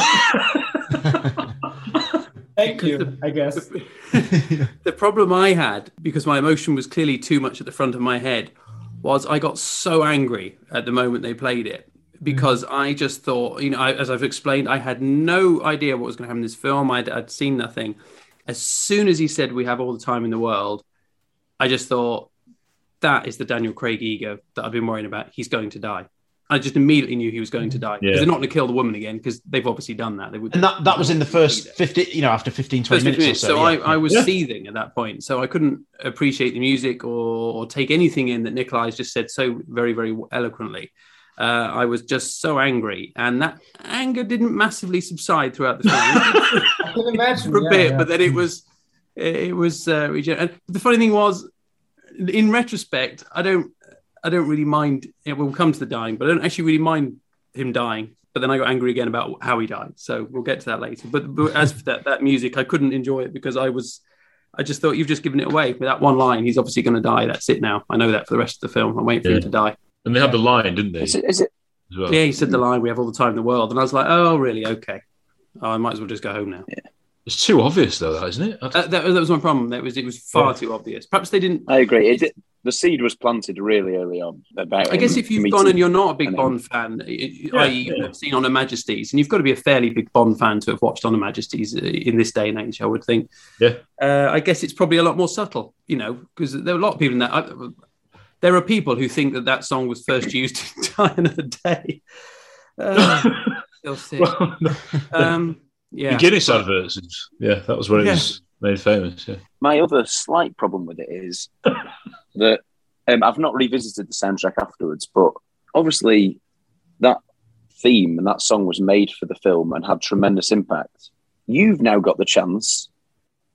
[LAUGHS] Thank you, I guess. [LAUGHS] the problem I had, because my emotion was clearly too much at the front of my head, was I got so angry at the moment they played it mm. because I just thought, you know, I, as I've explained, I had no idea what was going to happen in this film. I'd, I'd seen nothing. As soon as he said we have all the time in the world, I just thought that is the Daniel Craig ego that I've been worrying about. He's going to die. I just immediately knew he was going to die because Yeah. they're not going to kill the woman again because they've obviously done that. They would, And that, that was in the first 50, you know, after 15, 20 minutes, minutes. or So, so. I, yeah. I was Yeah. seething at that point. So I couldn't appreciate the music or, or take anything in that Nikolai's just said so very, very eloquently. Uh, I was just so angry, and that anger didn't massively subside throughout the film [LAUGHS] I can imagine. for a yeah, bit, yeah. but then it was it was uh, regen- and the funny thing was, in retrospect, I don't I don't really mind. It will come to the dying, but I don't actually really mind him dying. But then I got angry again about how he died. So we'll get to that later. But, but as for that that music, I couldn't enjoy it because I was. I just thought you've just given it away with that one line. He's obviously going to die. That's it now. I know that for the rest of the film. I'm waiting for Yeah. him to die. And they had the line, didn't they? Is it, is it well? Yeah, he said the line. We have all the time in the world, and I was like, oh, really? Okay. Oh, I might as well just go home now. It's too obvious, though, that isn't it? Uh, that, that was my problem. That was it was far too obvious. Perhaps they didn't. I agree. It, it, the seed was planted really early on about. I guess if you've gone and you're not a big and Bond fan, i- i- i.e., you've seen On Her Majesty's, and you've got to be a fairly big Bond fan to have watched On Her Majesty's uh, in this day and age, I would think. Yeah. Uh, I guess it's probably a lot more subtle, you know, because there are a lot of people in that. I, there are people who think that that song was first [LAUGHS] used in Die Another Day. Uh, [LAUGHS] still sick. Well, Um, yeah. The Guinness adverts. is- Yeah, that was when it Yeah. was made famous. Yeah. My other slight problem with it is [LAUGHS] that um, I've not revisited the soundtrack afterwards, but obviously that theme and that song was made for the film and had tremendous impact. You've now got the chance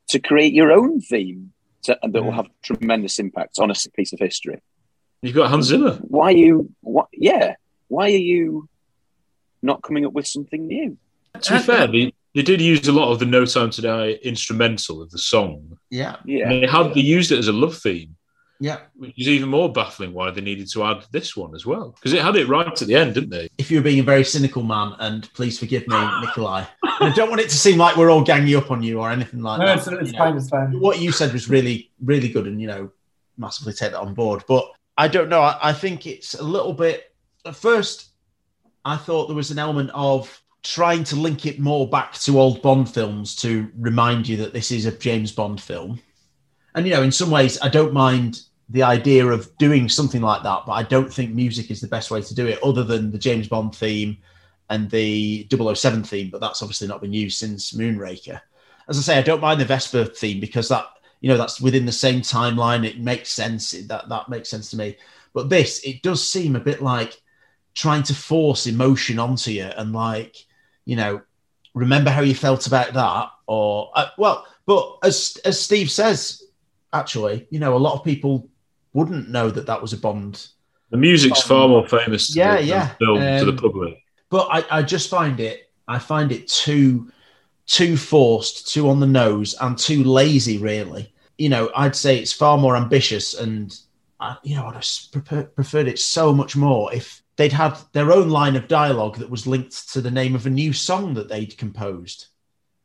to create your own theme to, and that will have tremendous impact on a piece of history. You've got Hans Zimmer. Why are you? What? Yeah. Why are you not coming up with something new? To be fair, they, they did use a lot of the No Time to Die instrumental of the song. Yeah. Yeah. And they had they used it as a love theme, Yeah. which is even more baffling why they needed to add this one as well. Because it had it right at the end, didn't they? If you're being a very cynical man, and please forgive me, Nikolai, I don't want it to seem like we're all ganging up on you or anything like No, that. it's, it's you know. fine. It's fine. what you said was really, really good, and you know, massively take that on board. But I don't know. I, I think it's a little bit. At first, I thought there was an element of trying to link it more back to old Bond films to remind you that this is a James Bond film. And you know, in some ways, I don't mind the idea of doing something like that, but I don't think music is the best way to do it, other than the James Bond theme and the 007 theme. But that's obviously not been used since Moonraker. As I say, I don't mind the Vesper theme because that you know that's within the same timeline. It makes sense. That that makes sense to me. But this, it does seem a bit like trying to force emotion onto you and like you know remember how you felt about that or uh, well but as as steve says actually you know a lot of people wouldn't know that that was a bond The music's far more famous to Yeah, the, yeah. film to the Um, public. but I, I just find it i find it too too forced too on the nose and too lazy really you know i'd say it's far more ambitious and I, you know, I'd have prefer, preferred it so much more if they'd had their own line of dialogue that was linked to the name of a new song that they'd composed.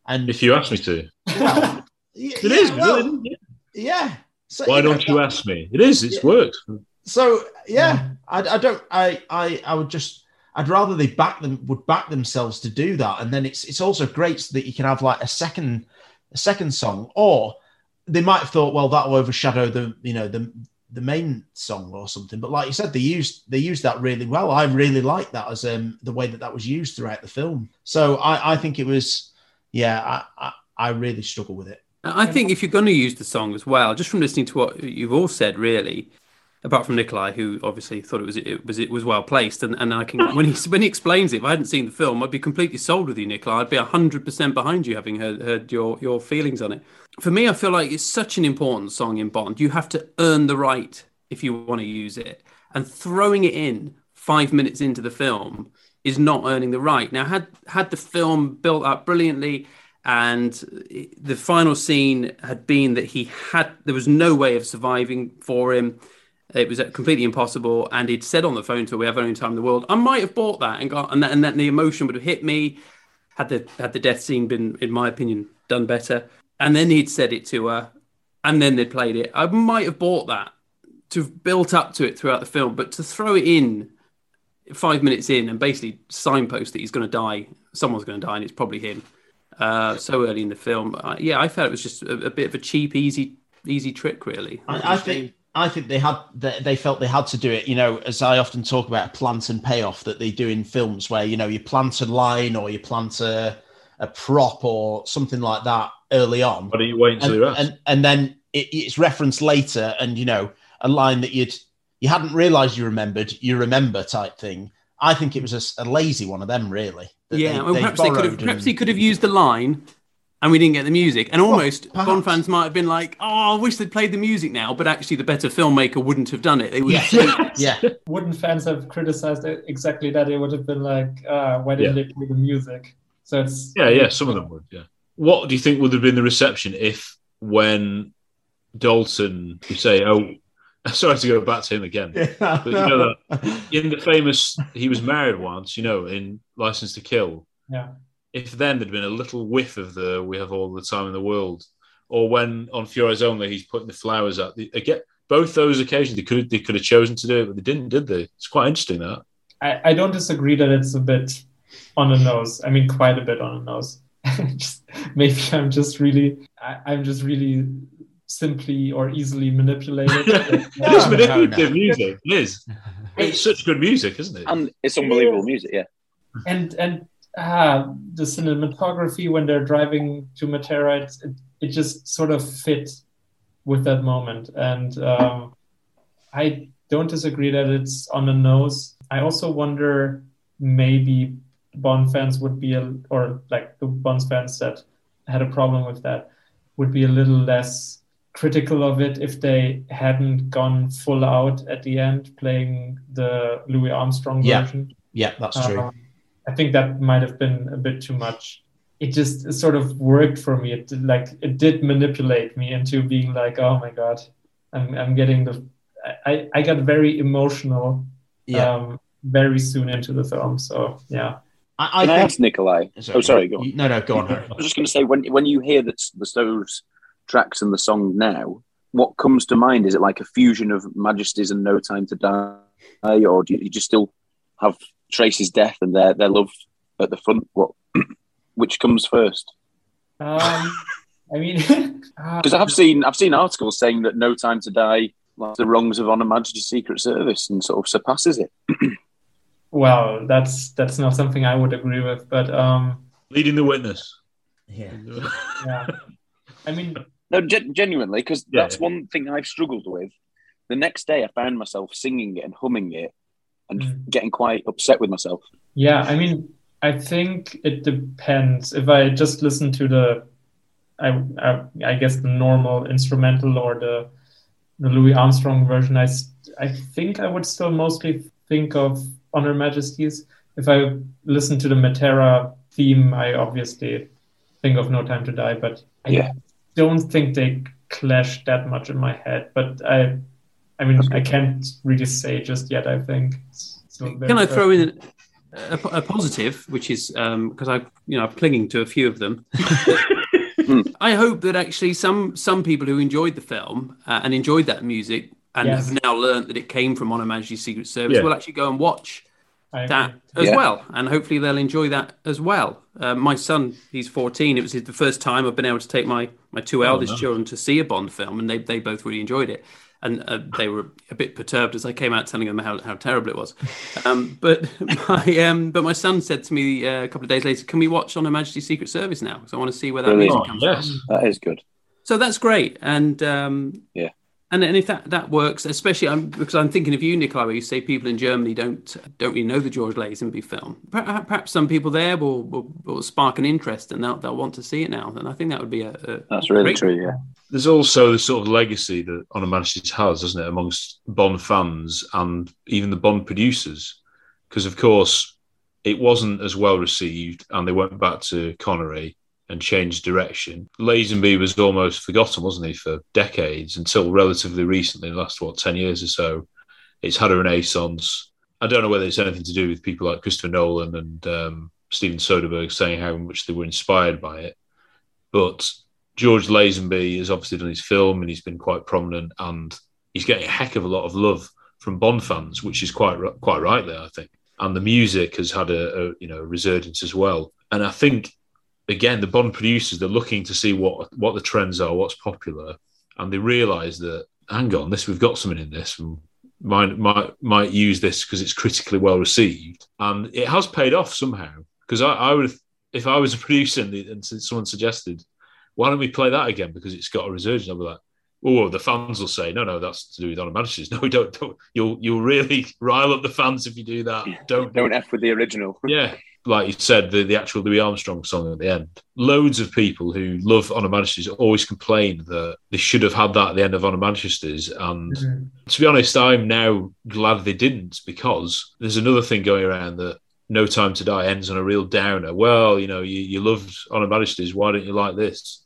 And If you ask me to, well, [LAUGHS] it is. well, isn't it? yeah. So, Why know, don't you that- ask me? It is. It's Yeah. worked. So yeah, I, I don't. I, I I would just. I'd rather they back them would back themselves to do that, and then it's it's also great so that you can have like a second a second song, or they might have thought, well, that'll overshadow the you know the the main song or something. But like you said, they used they used that really well. I really like that as um the way that that was used throughout the film. So I I think it was yeah I I, I really struggle with it. I think if you're going to use the song as well, just from listening to what you've all said, really, apart from Nikolai, who obviously thought it was it was it was well placed, and, and I can [LAUGHS] when he when he explains it, if I hadn't seen the film, I'd be completely sold with you, Nikolai. I'd be hundred percent behind you, having heard, heard your your feelings on it. For me, I feel like it's such an important song in Bond. You have to earn the right if you want to use it, and throwing it in five minutes into the film is not earning the right. Now, had had the film built up brilliantly and the final scene had been that he had there was no way of surviving for him. It was completely impossible. And he'd said on the phone to her we have own time in the world. I might have bought that and got and, that, and then the emotion would have hit me had the had the death scene been in my opinion done better and then he'd said it to her and then they'd played it i might have bought that to have built up to it throughout the film but to throw it in five minutes in and basically signpost that he's going to die someone's going to die and it's probably him uh, so early in the film. Uh, yeah, I felt it was just a, a bit of a cheap, easy, easy trick, really. I, I think I think they had they, felt they had to do it. You know, as I often talk about a plant and payoff that they do in films, where you know you plant a line or you plant a a prop or something like that early on. Why don't you wait until and, you're asked? and and then it, it's referenced later, and you know a line that you'd you hadn't realised you remembered, you remember type thing. I think it was a lazy one of them, really. that Yeah, they- well, they perhaps they could have borrowed perhaps and- he could have used the line, and we didn't get the music. And almost perhaps. Bond fans might have been like, "Oh, I wish they'd played the music now." But actually, the better filmmaker wouldn't have done it. They would. Yeah, [LAUGHS] yeah. Wouldn't fans have criticized it exactly that? It would have been like, uh, why didn't Yeah. they play the music? So it's Yeah, yeah, some of them would. Yeah. What do you think would have been the reception if, when Dalton, you say, "Oh, [LAUGHS] sorry to go back to him again," but you know that in the famous, he was married once, you know, in Licence to Kill. Yeah. If then there'd been a little whiff of the "We have all the time in the world," or when on For Your Eyes Only he's putting the flowers out. The, again, both those occasions they could they could have chosen to do it, but they didn't, did they? It's quite interesting that. I, I don't disagree that it's a bit on the nose. I mean, quite a bit on the nose. [LAUGHS] just, maybe I'm just really, I, I'm just really simply or easily manipulated. [LAUGHS] it is manipulative no. music. It is. It's such good music, isn't it? And it's unbelievable music, yeah. and and ah, the cinematography when they're driving to Matera, it, it, it just sort of fit with that moment. And um, I don't disagree that it's on the nose. I also wonder maybe Bond fans would be a, or like the Bond fans that had a problem with that would be a little less critical of it if they hadn't gone full out at the end playing the Louis Armstrong Yeah. version. Yeah, that's true. Um, I think that might have been a bit too much. It just it sort of worked for me. It did, like it did manipulate me into being like, oh my god, I'm I'm getting the. I I got very emotional. Yeah. Um, very soon into the film. So yeah. I, I Can I, think. ask Nikolai? oh, sorry, go on. You- No, no, go on. Harry. [LAUGHS] I was just going to say when when you hear the the those tracks and the song now, what comes to mind? Is it like a fusion of Majesty's and No Time to Die, or do you, you just still have Tracy's death and their their love at the front? What [CLEARS THROAT] which comes first? Um, I mean, [LAUGHS] uh, Because I've seen I've seen articles saying that No Time to Die like the wrongs of On Her Majesty's Secret Service and sort of surpasses it. [CLEARS THROAT] well, that's that's not something I would agree with, but um, Leading the witness. Yeah. [LAUGHS] yeah. I mean, No, gen- genuinely, because Yeah. that's one thing I've struggled with. The next day, I found myself singing it and humming it, and Mm. getting quite upset with myself. Yeah, I mean, I think it depends. If I just listen to the, I, I, I guess the normal instrumental or the, the Louis Armstrong version, I I think I would still mostly think of On Her Majesty's. If I listen to the Matera theme, I obviously think of No Time to Die, but I Yeah. don't think they clash that much in my head. But I, I mean, I can't really say just yet. I think. So Can I throw in a, a positive, which is because I, you know, I'm clinging to a few of them. [LAUGHS] I hope that actually some some people who enjoyed the film uh, and enjoyed that music and Yes. have now learned that it came from On Her Majesty's Secret Service Yeah. will actually go and watch that as Yeah. well, and hopefully they'll enjoy that as well. Uh, my son, he's 14. It was his, the first time I've been able to take my my two eldest nice. children to see a Bond film, and they they both really enjoyed it. And uh, they were a bit perturbed as I came out telling them how, how terrible it was. [LAUGHS] Um, but my um, but my son said to me uh, a couple of days later, "Can we watch On Her Majesty's Secret Service now? Because I want to see where that Brilliant. music Oh, comes yes. from." That is good. So that's great, and um, Yeah. And, and if that, that works, especially I'm, because I'm thinking of you, Nikolai, where you say people in Germany don't don't really know the George Lazenby film. Perhaps, perhaps some people there will, will, will spark an interest, and they'll, they'll want to see it now. And I think that would be a, a That's really great- true. Yeah. There's also the sort of legacy that On Her Majesty's has, isn't it, amongst Bond fans and even the Bond producers? Because, of course, it wasn't as well received, and they went back to Connery and changed direction. Lazenby was almost forgotten, wasn't he, for decades until relatively recently, the last, what, 10 years or so. It's had a renaissance. I don't know whether it's anything to do with people like Christopher Nolan and um, Steven Soderbergh saying how much they were inspired by it. But George Lazenby has obviously done his film and he's been quite prominent and he's getting a heck of a lot of love from Bond fans, which is quite quite right there, I think. And the music has had a, a you know resurgence as well. And I think again the Bond producers they're looking to see what what the trends are, what's popular, and they realise that hang on, this we've got something in this. And might might might use this because it's critically well received, and it has paid off somehow. Because I, I would, if I was a producer and, the, and someone suggested, why don't we play that again because it's got a resurgence? I'll be like, oh, the fans will say, no, no, that's to do with On Her Majesty's. [LAUGHS] No, don't, don't. You'll you'll really [LAUGHS] rile up the fans if you do that. Don't Don't f with the original. yeah, like you said, the, the actual Louis Armstrong song at the end. Loads of people who love On Her Majesty's always complain that they should have had that at the end of On Her Majesty's. And Mhm. to be honest, I'm now glad they didn't because there's another thing going around that No Time to Die ends on a real downer. Well, you know, you, you loved On Her Majesty's. Why don't you like this?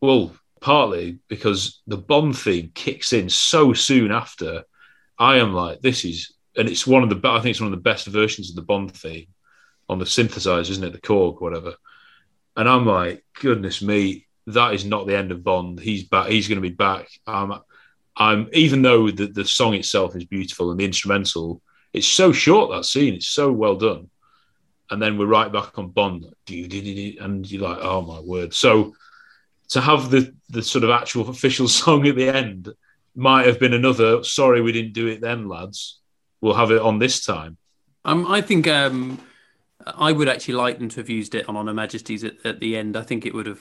Well, partly because the Bond theme kicks in so soon after. I am like, this is, and it's one of the, I think it's one of the best versions of the Bond theme on the synthesizer, isn't it? The Korg, whatever. And I'm like, goodness me, that is not the end of Bond. He's back. He's going to be back. Um, I'm even though the, the song itself is beautiful and the instrumental, it's so short that scene. It's so well done. And then we're right back on Bond, and you're like, oh my word. So to have the the sort of actual official [LAUGHS] song at the end might have been another. Sorry, we didn't do it then, lads. We'll have it on this time. Um, I think um, I would actually like them to have used it on Honor Majesties at, at the end. I think it would have.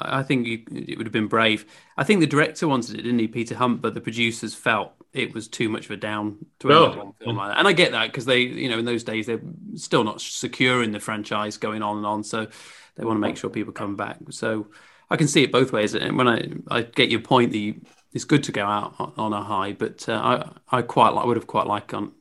I think you, it would have been brave. I think the director wanted it, didn't he, Peter Hunt? But the producers felt it was too much of a down to end Well, up on a film like that. And I get that because they, you know, in those days they're still not secure in the franchise going on and on, so they want to make sure people come back. So I can see it both ways. And when I I get your point you, it's good to go out on, on a high, but uh, I I quite like would have quite liked on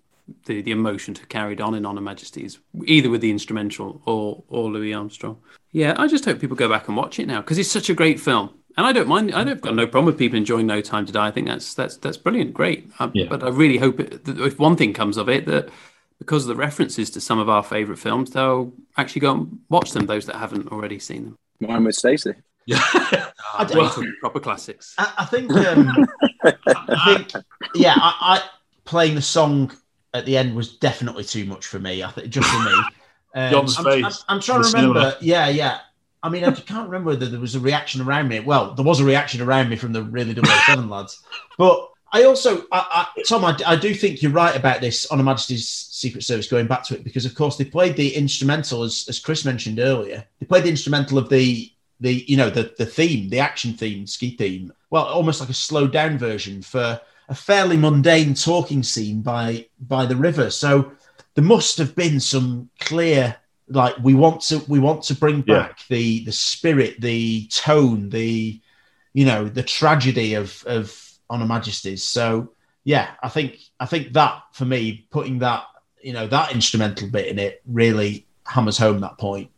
the, the emotion to carried on in On Her Majesty's, either with the instrumental or or Louis Armstrong. Yeah, I just hope people go back and watch it now because it's such a great film, and I don't mind. I don't got no problem with people enjoying No Time to Die. I think that's that's that's brilliant, great. I, Yeah. But I really hope it, if one thing comes of it, that because of the references to some of our favourite films, they'll actually go and watch them. Those that haven't already seen them. Mine with Stacey. Yeah. [LAUGHS] Ah, [LAUGHS] don't- we're [LAUGHS] proper classics. I, I think, um, I think, yeah, I, I playing the song at the end was definitely too much for me. I think just for me. [LAUGHS] Um, John's I'm, face I'm, I'm trying to remember. cinema. Yeah, yeah. I mean, I can't remember whether there was a reaction around me. Well, there was a reaction around me from the really 007 [LAUGHS] lads. But I also, I, I, Tom, I, I do think you're right about this on Her Majesty's Secret Service going back to it because, of course, they played the instrumental as, as Chris mentioned earlier. They played the instrumental of the the you know the the theme, the action theme, ski theme. Well, almost like a slowed down version for a fairly mundane talking scene by by the river. So there must have been some clear like we want to we want to bring Yeah. back the the spirit, the tone, the you know the tragedy of of on Her Majesty's. So yeah, I think I think that for me, putting that you know that instrumental bit in it really hammers home that point.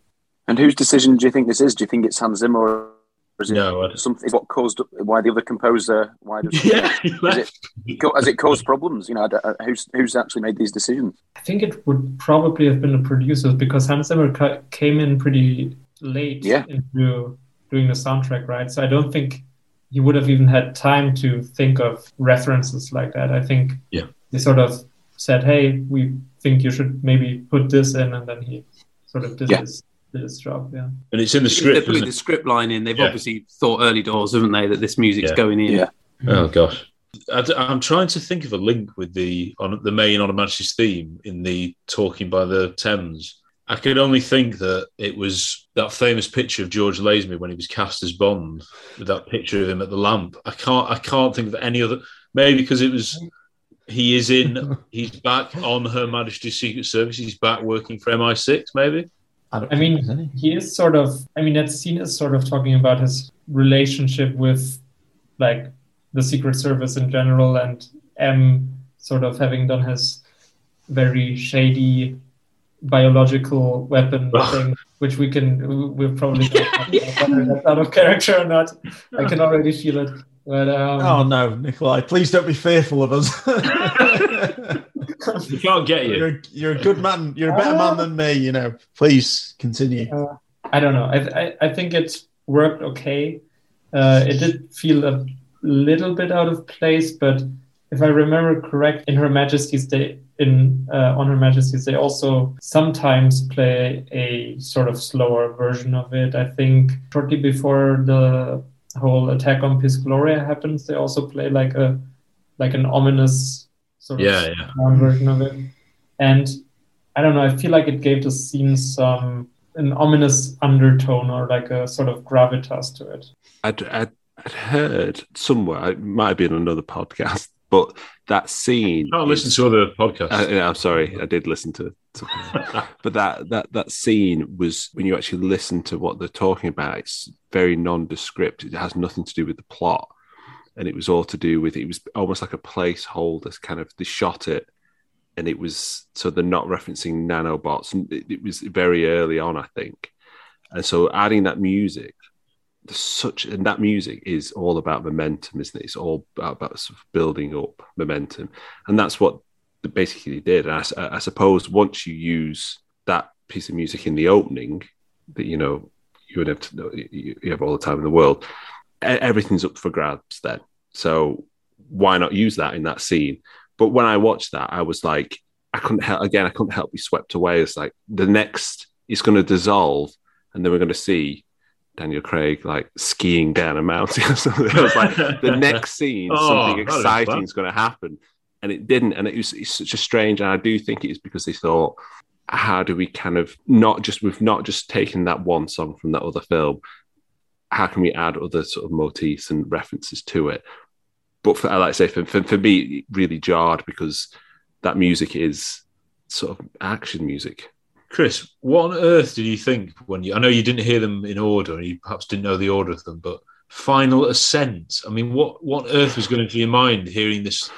And whose decision do you think this is? Do you think it's Hans Zimmer? Or is it No, something? Is what caused why the other composer? Why does [LAUGHS] Yeah, he it, has it caused problems? You know, I don't- uh, who's who's actually made these decisions? I think it would probably have been the producers because Hans Zimmer ca- came in pretty late Yeah. into doing the soundtrack, right? So I don't think he would have even had time to think of references like that. I think Yeah. they sort of said, "Hey, we think you should maybe put this in," and then he sort of did Yeah. his did his. Yeah. And it's in the script. They're putting the script line in. They've Yeah. obviously thought early doors, haven't they, that this music's Yeah. going in. Yeah. it? Oh gosh. I, am trying to think of a link with the on the main on Her Majesty's theme in the Talking by the Thames. I could only think that it was that famous picture of George Lazenby when he was cast as Bond, with that picture of him at the lamp. I can't I can't think of any other maybe because it was he is in [LAUGHS] he's back on Her Majesty's Secret Service, he's back working for MI6, maybe. I, I mean, he is sort of. I mean, that scene is sort of talking about his relationship with, like, the Secret Service in general, and M sort of having done his very shady biological weapon thing, which we can. We're probably [LAUGHS] about whether that's out of character or not. I can already feel it. But um, Oh no, Nikolai! Please don't be fearful of us. [LAUGHS] [LAUGHS] We can't get you. you're, you're a good man. You're a better man than me. You know. Please continue. I don't know. I, I, I think it's worked okay. Uh, it did feel a little bit out of place, but if I remember correct, in Her Majesty's Day, in uh, on Her Majesty's Day, also sometimes play a sort of slower version of it. I think shortly before the whole attack on Piz Gloria happens, they also play like a like an ominous sort of Yeah, yeah. version of it. And I don't know, I feel like it gave the scene some an ominous undertone or like a sort of gravitas to it. I'd, I'd, I'd heard somewhere, it might have been another podcast, but that scene. Can't listen to other podcasts. Uh, yeah, I'm sorry, I did listen to, to [LAUGHS] but that that that scene was when you actually listen to what they're talking about. It's very nondescript. It has nothing to do with the plot, and it was all to do with it was almost like a placeholder. Kind of they shot it, and it was so they're not referencing nanobots, it, it was very early on, I think. And so adding that music, such and that music is all about momentum, isn't it? It's all about, sort of building up momentum, and that's what they basically did. And I, I suppose once you use that piece of music in the opening, that you know you would have to know you have all the time in the world. Everything's up for grabs then. So why not use that in that scene? But when I watched that, I was like, I couldn't help again. I couldn't help be swept away. It's like the next is going to dissolve, and then we're going to see Daniel Craig like skiing down a mountain [LAUGHS] or something. I was like, the next scene, [LAUGHS] Oh, something exciting fun. is going to happen, and it didn't. And it was it's such a strange. And I do think it is because they thought, how do we kind of not just we've not just taken that one song from that other film. How can we add other sort of motifs and references to it? But for, like I say, for, for, for me, it really jarred because that music is sort of action music. Chris, what on earth did you think when you? I know you didn't hear them in order, and you perhaps didn't know the order of them, but Final Ascent. I mean, what what on earth was going through your mind hearing this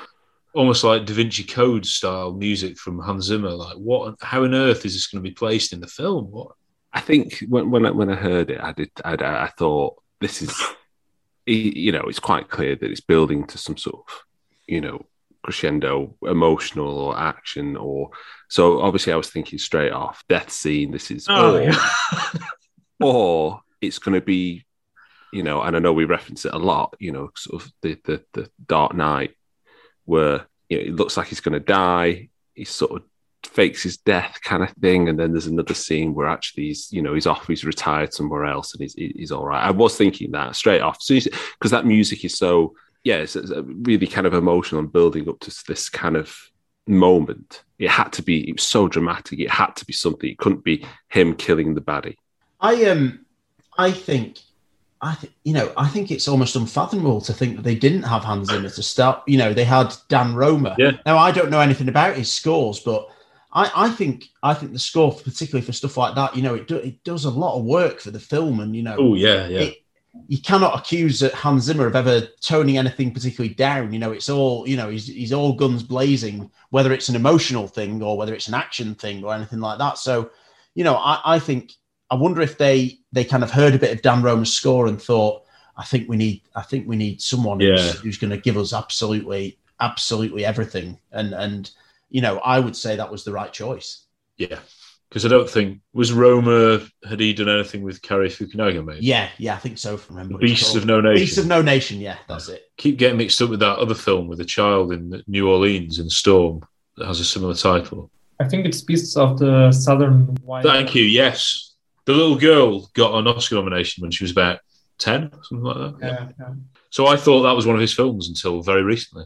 almost like Da Vinci Code style music from Hans Zimmer? Like, what? How on earth is this going to be placed in the film? What? I think when when I, when I heard it, I did. I, I thought this is, you know, it's quite clear that it's building to some sort of, you know, crescendo, emotional or action or. So obviously, I was thinking straight off death scene. This is Oh, or, yeah. [LAUGHS] or it's going to be, you know, and I know we reference it a lot. You know, sort of the the, the Dark Knight, where you know it looks like he's going to die. He's sort of fakes his death kind of thing and then there's another scene where actually he's you know he's off he's retired somewhere else and he's, he's all right i was thinking that straight off because that music is so yeah it's, it's really kind of emotional and building up to this kind of moment it had to be it was so dramatic it had to be something it couldn't be him killing the baddie I um, I think, I th- you know, I think it's almost unfathomable to think that they didn't have Hans Zimmer to start. You know, they had Dan Romer. Yeah. Now I don't know anything about his scores, but I, I think I think the score, particularly for stuff like that, you know, it do, it does a lot of work for the film, and you know, Oh yeah, yeah. it, you cannot accuse Hans Zimmer of ever toning anything particularly down. You know, it's all you know. He's he's all guns blazing, whether it's an emotional thing or whether it's an action thing or anything like that. So, you know, I, I think I wonder if they they kind of heard a bit of Dan Romer's score and thought, I think we need I think we need someone Yeah. who's, who's going to give us absolutely absolutely everything. And and you know, I would say that was the right choice. Yeah, because I don't think was Romer had he done anything with Cary Fukunaga, mate. Yeah, yeah, I think so. From remember what Beasts of No Nation. Beasts of No Nation. Yeah, that's it. Keep getting mixed up with that other film with a child in New Orleans in Storm that has a similar title. I think it's Beasts of the Southern Wild. Thank you. Yes, the little girl got an Oscar nomination when she was about ten, something like that. Yeah, yeah. So I thought that was one of his films until very recently.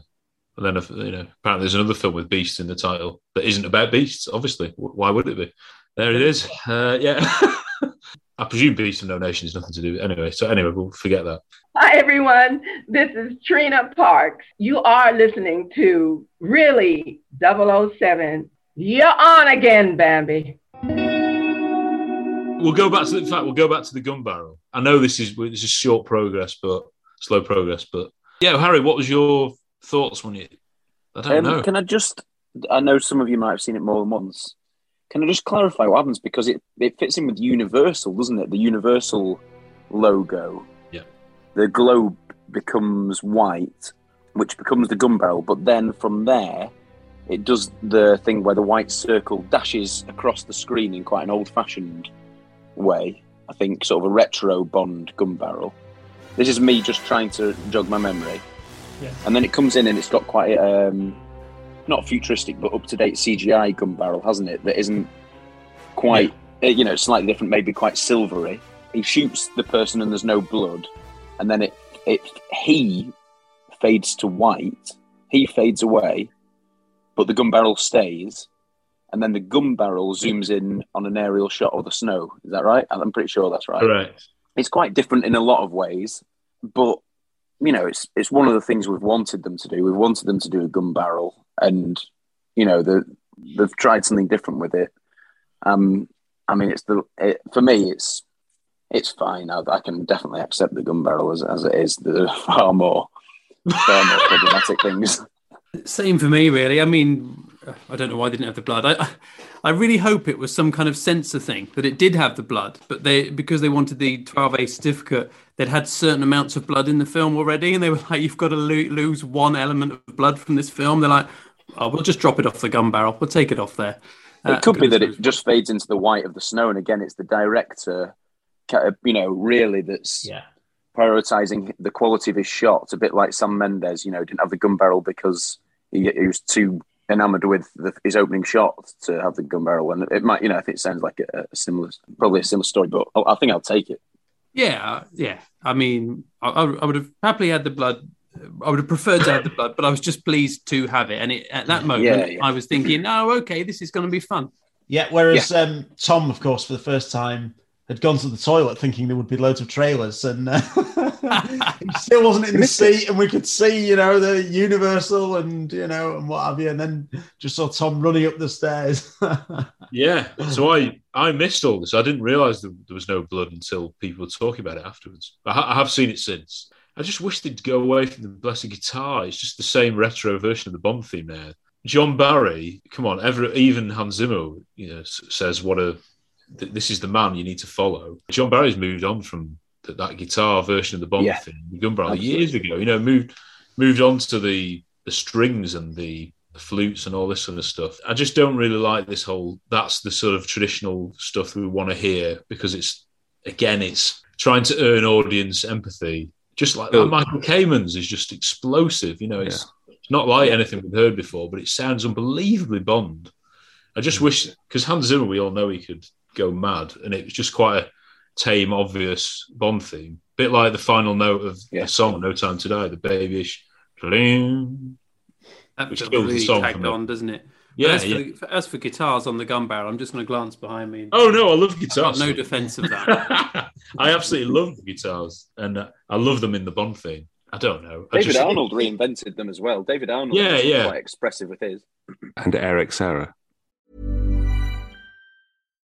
And then, you know, apparently there's another film with beasts in the title that isn't about beasts. Obviously, why would it be? There it is. Uh, yeah, [LAUGHS] I presume beasts and no nation has nothing to do. With Anyway, so anyway, we'll forget that. Hi, everyone. This is Trina Parks. You are listening to Really 007. You're on again, Bambi. We'll go back to the in fact. We'll go back to the gun barrel. I know this is this is short progress, but slow progress. But yeah, Harry, what was your thoughts when you? I don't Um, know. Can I just? I know some of you might have seen it more than once. Can I just clarify what happens because it, it fits in with Universal, doesn't it? The Universal logo. Yeah. The globe becomes white, which becomes the gun barrel, but then from there, it does the thing where the white circle dashes across the screen in quite an old-fashioned way. I think sort of a retro Bond gun barrel. This is me just trying to jog my memory. Yes. And then it comes in and it's got quite um, not futuristic but up to date CGI gun barrel, hasn't it? That isn't quite uh, you know slightly different, maybe quite silvery. He shoots the person and there's no blood, and then it it he fades to white. He fades away, but the gun barrel stays. And then the gun barrel zooms in on an aerial shot of the snow. Is that right? I'm pretty sure that's right Correct. it's quite different in a lot of ways, but you know, it's it's one of the things we've wanted them to do. We've wanted them to do a gun barrel, and you know, the, they've tried something different with it. Um, I mean, it's the it, for me, it's it's fine. I, I can definitely accept the gun barrel as, as it is. There are [LAUGHS] far more far more problematic things. [LAUGHS] Same for me, really. I mean, I don't know why they didn't have the blood. I, I really hope it was some kind of sensor thing that it did have the blood, but they because they wanted the 12A certificate, they'd had certain amounts of blood in the film already, and they were like, "You've got to lo- lose one element of blood from this film." They're like, "Oh, we'll just drop it off the gun barrel. We'll take it off there." Uh, it could be that it just fades into the white of the snow, and again, it's the director, you know, really that's Yeah. prioritizing the quality of his shots, a bit like Sam Mendes. You know, didn't have the gun barrel because he, he was too enamored with the, his opening shot to have the gun barrel. And it might, you know, I think it sounds like a, a similar, probably a similar story, but I, I think I'll take it. Yeah, yeah. I mean, I, I I would have happily had the blood. I would have preferred to have the blood, but I was just pleased to have it. And it, at that moment, Yeah, yeah. I was thinking, "Oh, okay, this is going to be fun." Yeah, whereas Um, Tom, of course, for the first time, had gone to the toilet thinking there would be loads of trailers, and uh, [LAUGHS] he still wasn't in the seat, and we could see, you know, the Universal and you know and what have you, and then just saw Tom running up the stairs. [LAUGHS] Yeah. So I I missed all this. I didn't realise there, there was no blood until people were talking about it afterwards. I, ha- I have seen it since. I just wish they'd go away from the blessed guitar. It's just the same retro version of the Bond theme now. John Barry, come on, ever even Hans Zimmer, you know, says what a th- this is the man you need to follow. John Barry's moved on from th- that guitar version of the Bond Yeah. theme, the Gun Barrel, years ago. You know, moved moved on to the the strings and the, the flutes and all this sort of stuff. I just don't really like this whole. That's the sort of traditional stuff we want to hear because it's again, it's trying to earn audience empathy. Just like Oh. Michael Kamen's is just explosive. You know, it's, it's not like anything we've heard before, but it sounds unbelievably Bond. I just mm. wish because Hans Zimmer, we all know he could go mad, and it was just quite a tame, obvious Bond theme, bit like the final note of Yeah. the song "No Time to Die," the babyish. That Which feels kills the really song for tagged on, doesn't it? Yeah, as, yeah. For, as for guitars on the gun barrel, I'm just going to glance behind me. Oh no, I love I've guitars. got no defense of that. [LAUGHS] I absolutely love the guitars, and uh, I love them in the Bond theme. I don't know. I David just- Arnold reinvented them as well. David Arnold Yeah, yeah. quite expressive with his. And Eric Serra.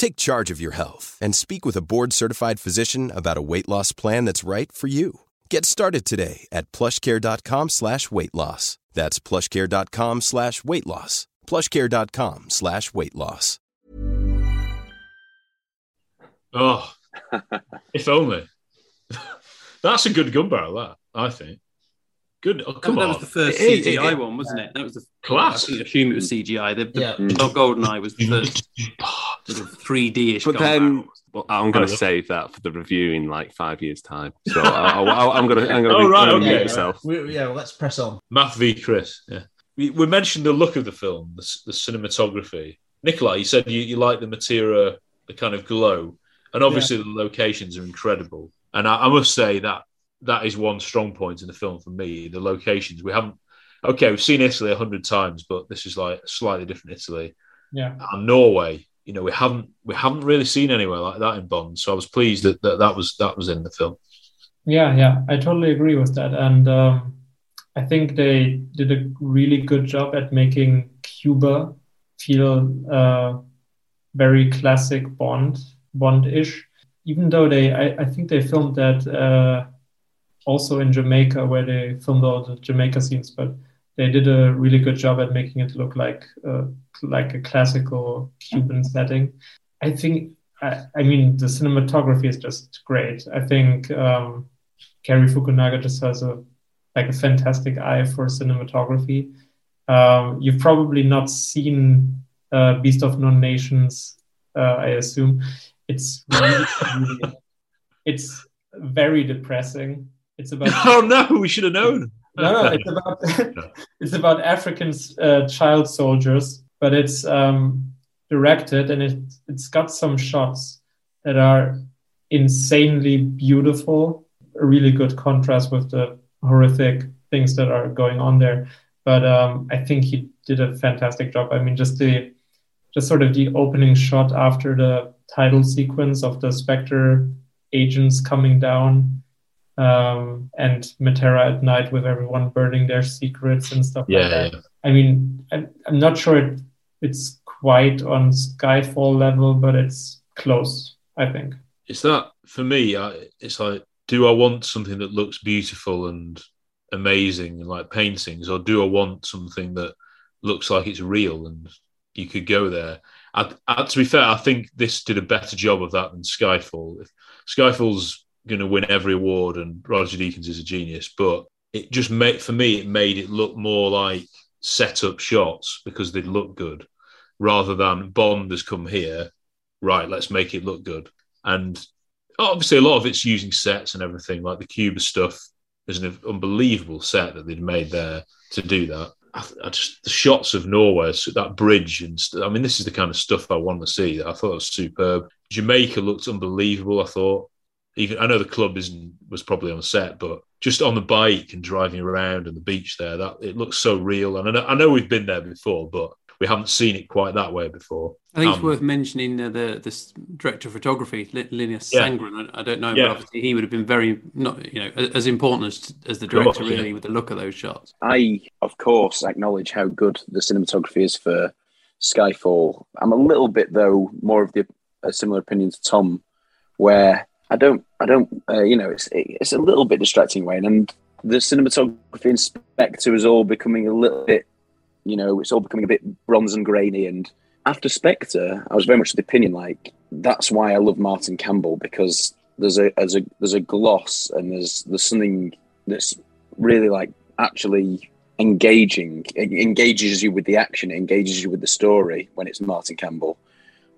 Take charge of your health and speak with a board-certified physician about a weight loss plan that's right for you. Get started today at plushcare.com slash weight loss. That's plushcare.com slash weight loss. plushcare.com slash weight loss. Oh, if only. [LAUGHS] That's a good gun barrel, that, I think. Good. Oh, come that on. was the first It is, CGI it- one, wasn't it? That was the Class. I assume it was CGI. The, the Yeah. Dog Goldeneye was the [LAUGHS] first sort of 3D-ish. But then well, I'm going to Fair save that for the review in like five years' time. So I, I, I'm going to I'm going to Oh, right, mute okay. myself. We, yeah, well, let's press on. Math v Chris. Yeah. We, we mentioned the look of the film, the, the cinematography. Nikolai, you said you, you like the Matera, the kind of glow, and obviously the locations are incredible. And I, I must say that that is one strong point in the film for me. The locations we haven't. Okay, we've seen Italy a hundred times, but this is like a slightly different Italy. Yeah. And Norway, you know, we haven't we haven't really seen anywhere like that in Bond. So I was pleased that that, that was that was in the film. Yeah, yeah, I totally agree with that. And um, I think they did a really good job at making Cuba feel uh, very classic Bond, Bond-ish. Even though they, I, I think they filmed that uh, also in Jamaica, where they filmed all the Jamaica scenes, but they did a really good job at making it look like uh, like a classical Cuban setting. I think, I, I mean, the cinematography is just great. I think um, Cary Fukunaga just has a like a fantastic eye for cinematography. Um, you've probably not seen uh, Beast of No Nations, uh, I assume. It's really, really- it's very depressing. It's about [LAUGHS] Oh no, we should have known. No, no, it's [LAUGHS] about [LAUGHS] it's about African uh, child soldiers, but it's um, directed and it it's got some shots that are insanely beautiful. A really good contrast with the horrific things that are going on there. But um, I think he did a fantastic job. I mean, just the just sort of the opening shot after the title sequence of the Spectre agents coming down um, and Matera at night with everyone burning their secrets and stuff Yeah, like that. yeah. I mean, I'm, I'm not sure it, it's quite on Skyfall level, but it's close, I think. it's that for me. I, it's like, do I want something that looks beautiful and amazing and like paintings, or do I want something that looks like it's real and you could go there? I, I, to be fair, I think this did a better job of that than Skyfall. If Skyfall's going to win every award, and Roger Deakins is a genius, but it just made for me it made it look more like set up shots because they'd look good, rather than Bond has come here. Right, let's make it look good. And obviously, a lot of it's using sets and everything, like the Cuba stuff. is an unbelievable set that they'd made there to do that. I, I just the shots of Norway, so that bridge, and st- I mean, this is the kind of stuff I want to see. I thought was superb. Jamaica looked unbelievable. I thought, even I know the club isn't was probably on set, but just on the bike and driving around and the beach there, that it looks so real. And I know, I know we've been there before, but we haven't seen it quite that way before. I think it's Um, worth mentioning uh, the this director of photography, Li- Linus Yeah. Sandgren. I, I don't know, Yeah. but obviously he would have been very not you know as important as as the Sure, director yeah. really with the look of those shots. I, of course, acknowledge how good the cinematography is for Skyfall. I'm a little bit, though, more of the a similar opinion to Tom, where I don't, I don't, uh, you know, it's it's a little bit distracting, Wayne, and the cinematography in Spectre is all becoming a little bit, you know, it's all becoming a bit bronze and grainy. And after Spectre, I was very much of the opinion like that's why I love Martin Campbell because there's a there's a there's a gloss and there's there's something that's really like actually engaging it engages you with the action it engages you with the story when it's martin campbell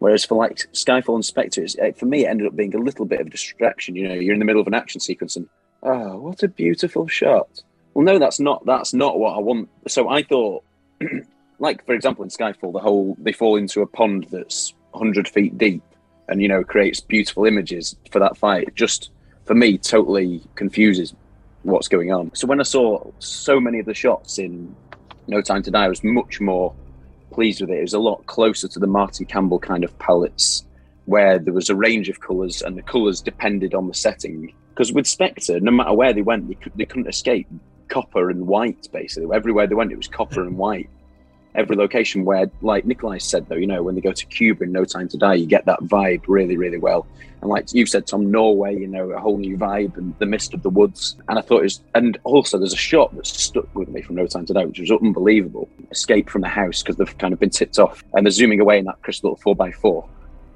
whereas for like skyfall and spectre uh, for me it ended up being a little bit of a distraction you know you're in the middle of an action sequence and oh what a beautiful shot well no that's not that's not what i want so i thought [CLEARS THROAT] like for example in skyfall the whole they fall into a pond that's 100 feet deep and you know creates beautiful images for that fight. It just for me, totally confuses what's going on. So when I saw so many of the shots in No Time to Die, I was much more pleased with it. It was a lot closer to the Martin Campbell kind of palettes, where there was a range of colours and the colours depended on the setting. Because with Spectre, no matter where they went, they, could, they couldn't escape copper and white. Basically, everywhere they went, it was copper and white. Every location where, like Nikolai said, though, you know, when they go to Cuba in No Time to Die, you get that vibe really, really well. And like you said, Tom, Norway, you know, a whole new vibe and the mist of the woods. And I thought it was, and also there's a shot that stuck with me from No Time to Die, which was unbelievable. Escape from the house because they've kind of been tipped off and they're zooming away in that crystal four by four.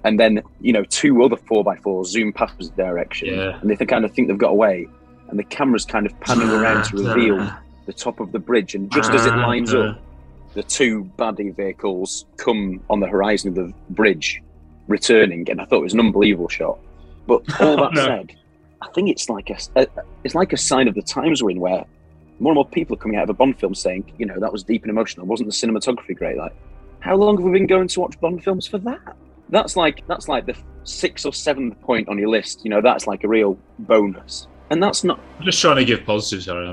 And then, you know, two other four by fours zoom past the direction Yeah. and they kind of think they've got away. And the camera's kind of panning around to [SIGHS] reveal [SIGHS] the top of the bridge. And just as it lines up, uh-huh. The two baddie vehicles come on the horizon of the bridge returning and I thought it was an unbelievable shot. But all [LAUGHS] that No. said, I think it's like a, a it's like a sign of the times we're in where more and more people are coming out of a Bond film saying, you know, that was deep and emotional. Wasn't the cinematography great? Like, how long have we been going to watch Bond films for that? That's like that's like the sixth or seventh point on your list. You know, that's like a real bonus. And that's not I'm just trying to give positives, Harry.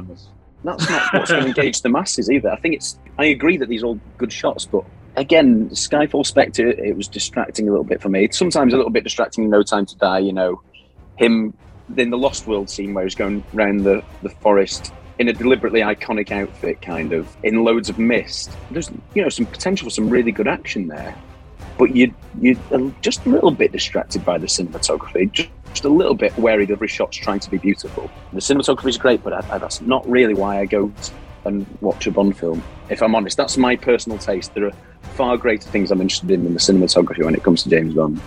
That's not what's going [LAUGHS] to engage the masses either. I think it's. I agree that these are all good shots, but again, Skyfall Spectre, it was distracting a little bit for me. It's sometimes a little bit distracting. in No Time to Die, you know, him in the Lost World scene where he's going around the the forest in a deliberately iconic outfit, kind of in loads of mist. There's you know some potential for some really good action there, but you you are just a little bit distracted by the cinematography. Just, just a little bit wary that every shot's trying to be beautiful. The cinematography is great, but I, I, that's not really why I go and watch a Bond film. If I'm honest, that's my personal taste. There are far greater things I'm interested in than the cinematography when it comes to James Bond.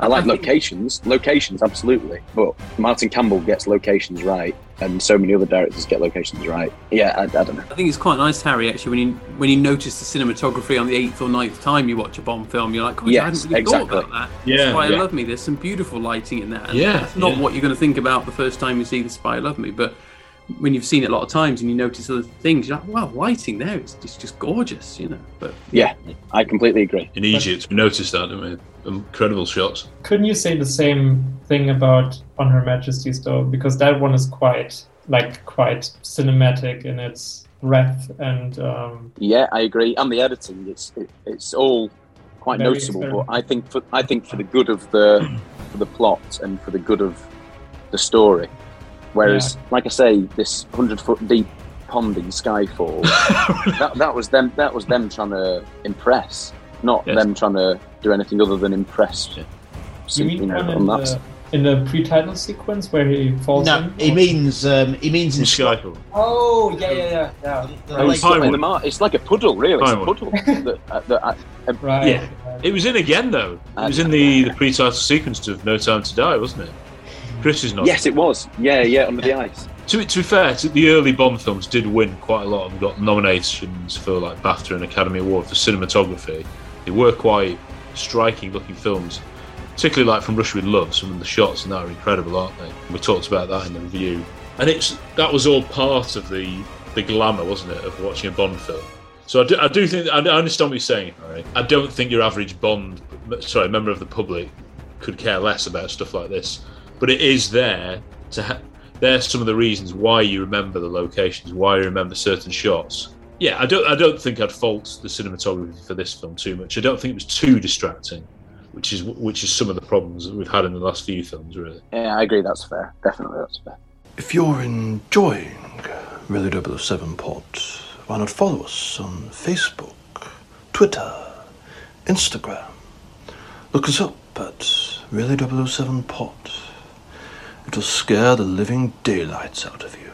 I like I think- locations, locations absolutely, but Martin Campbell gets locations right, and so many other directors get locations right. Yeah, I, I don't know. I think it's quite nice, Harry, actually, when you when you notice the cinematography on the eighth or ninth time you watch a Bond film, you're like, oh, I hadn't really exactly. thought about that. Yeah, Spy yeah. Love Me, there's some beautiful lighting in that. And Yeah, That's not yeah. what you're going to think about the first time you see the Spy Love Me, but when you've seen it a lot of times and you notice other things, you're like, wow, lighting there, it's just, just gorgeous, you know. But Yeah, I completely agree. In Egypt, we noticed that, didn't we? Incredible shots. Couldn't you say the same thing about On Her Majesty's though? Because that one is quite like quite cinematic in its breadth and um, Yeah, I agree. And the editing, it's it, it's all quite noticeable. But. I think for I think for the good of the for the plot and for the good of the story. Whereas, like I say, this hundred foot deep pond in Skyfall, [LAUGHS] that, that was them. That was them trying to impress, not Yes. them trying to do anything other than impress. Yeah. So, you you mean know, on in that. the, in the pre-title sequence where he falls No, in? he means um, he means In in Scotland. Skyfall. Oh yeah yeah yeah yeah. The Oh, lake- it's, got in Pinewood. the mar- it's like a puddle, really. It's a puddle. that, uh, that, uh, Right. Yeah. right. It was in again, though. It was in the, the pre-title sequence of No Time to Die, wasn't it? Chris is not. yes, it was. Yeah, yeah, under the ice. To, to be fair, to the early Bond films did win quite a lot and got nominations for like BAFTA and Academy Award for cinematography. They were quite striking looking films, particularly like from Russia with Love. Some of the shots and that are incredible, aren't they? We talked about that in the review, and it's that was all part of the the glamour, wasn't it, of watching a Bond film. So I do, I do think I I understand what you're saying. I don't think your average Bond, sorry, member of the public, could care less about stuff like this. But it is there to. Ha- there's some of the reasons why you remember the locations, why you remember certain shots. Yeah, I don't. I don't think I'd fault the cinematography for this film too much. I don't think it was too distracting, which is which is some of the problems that we've had in the last few films, really. Yeah, I agree. That's fair. Definitely, that's fair. If you're enjoying Really 007 Pod, why not follow us on Facebook, Twitter, Instagram? Look us up at Really 007 Pod. It'll scare the living daylights out of you.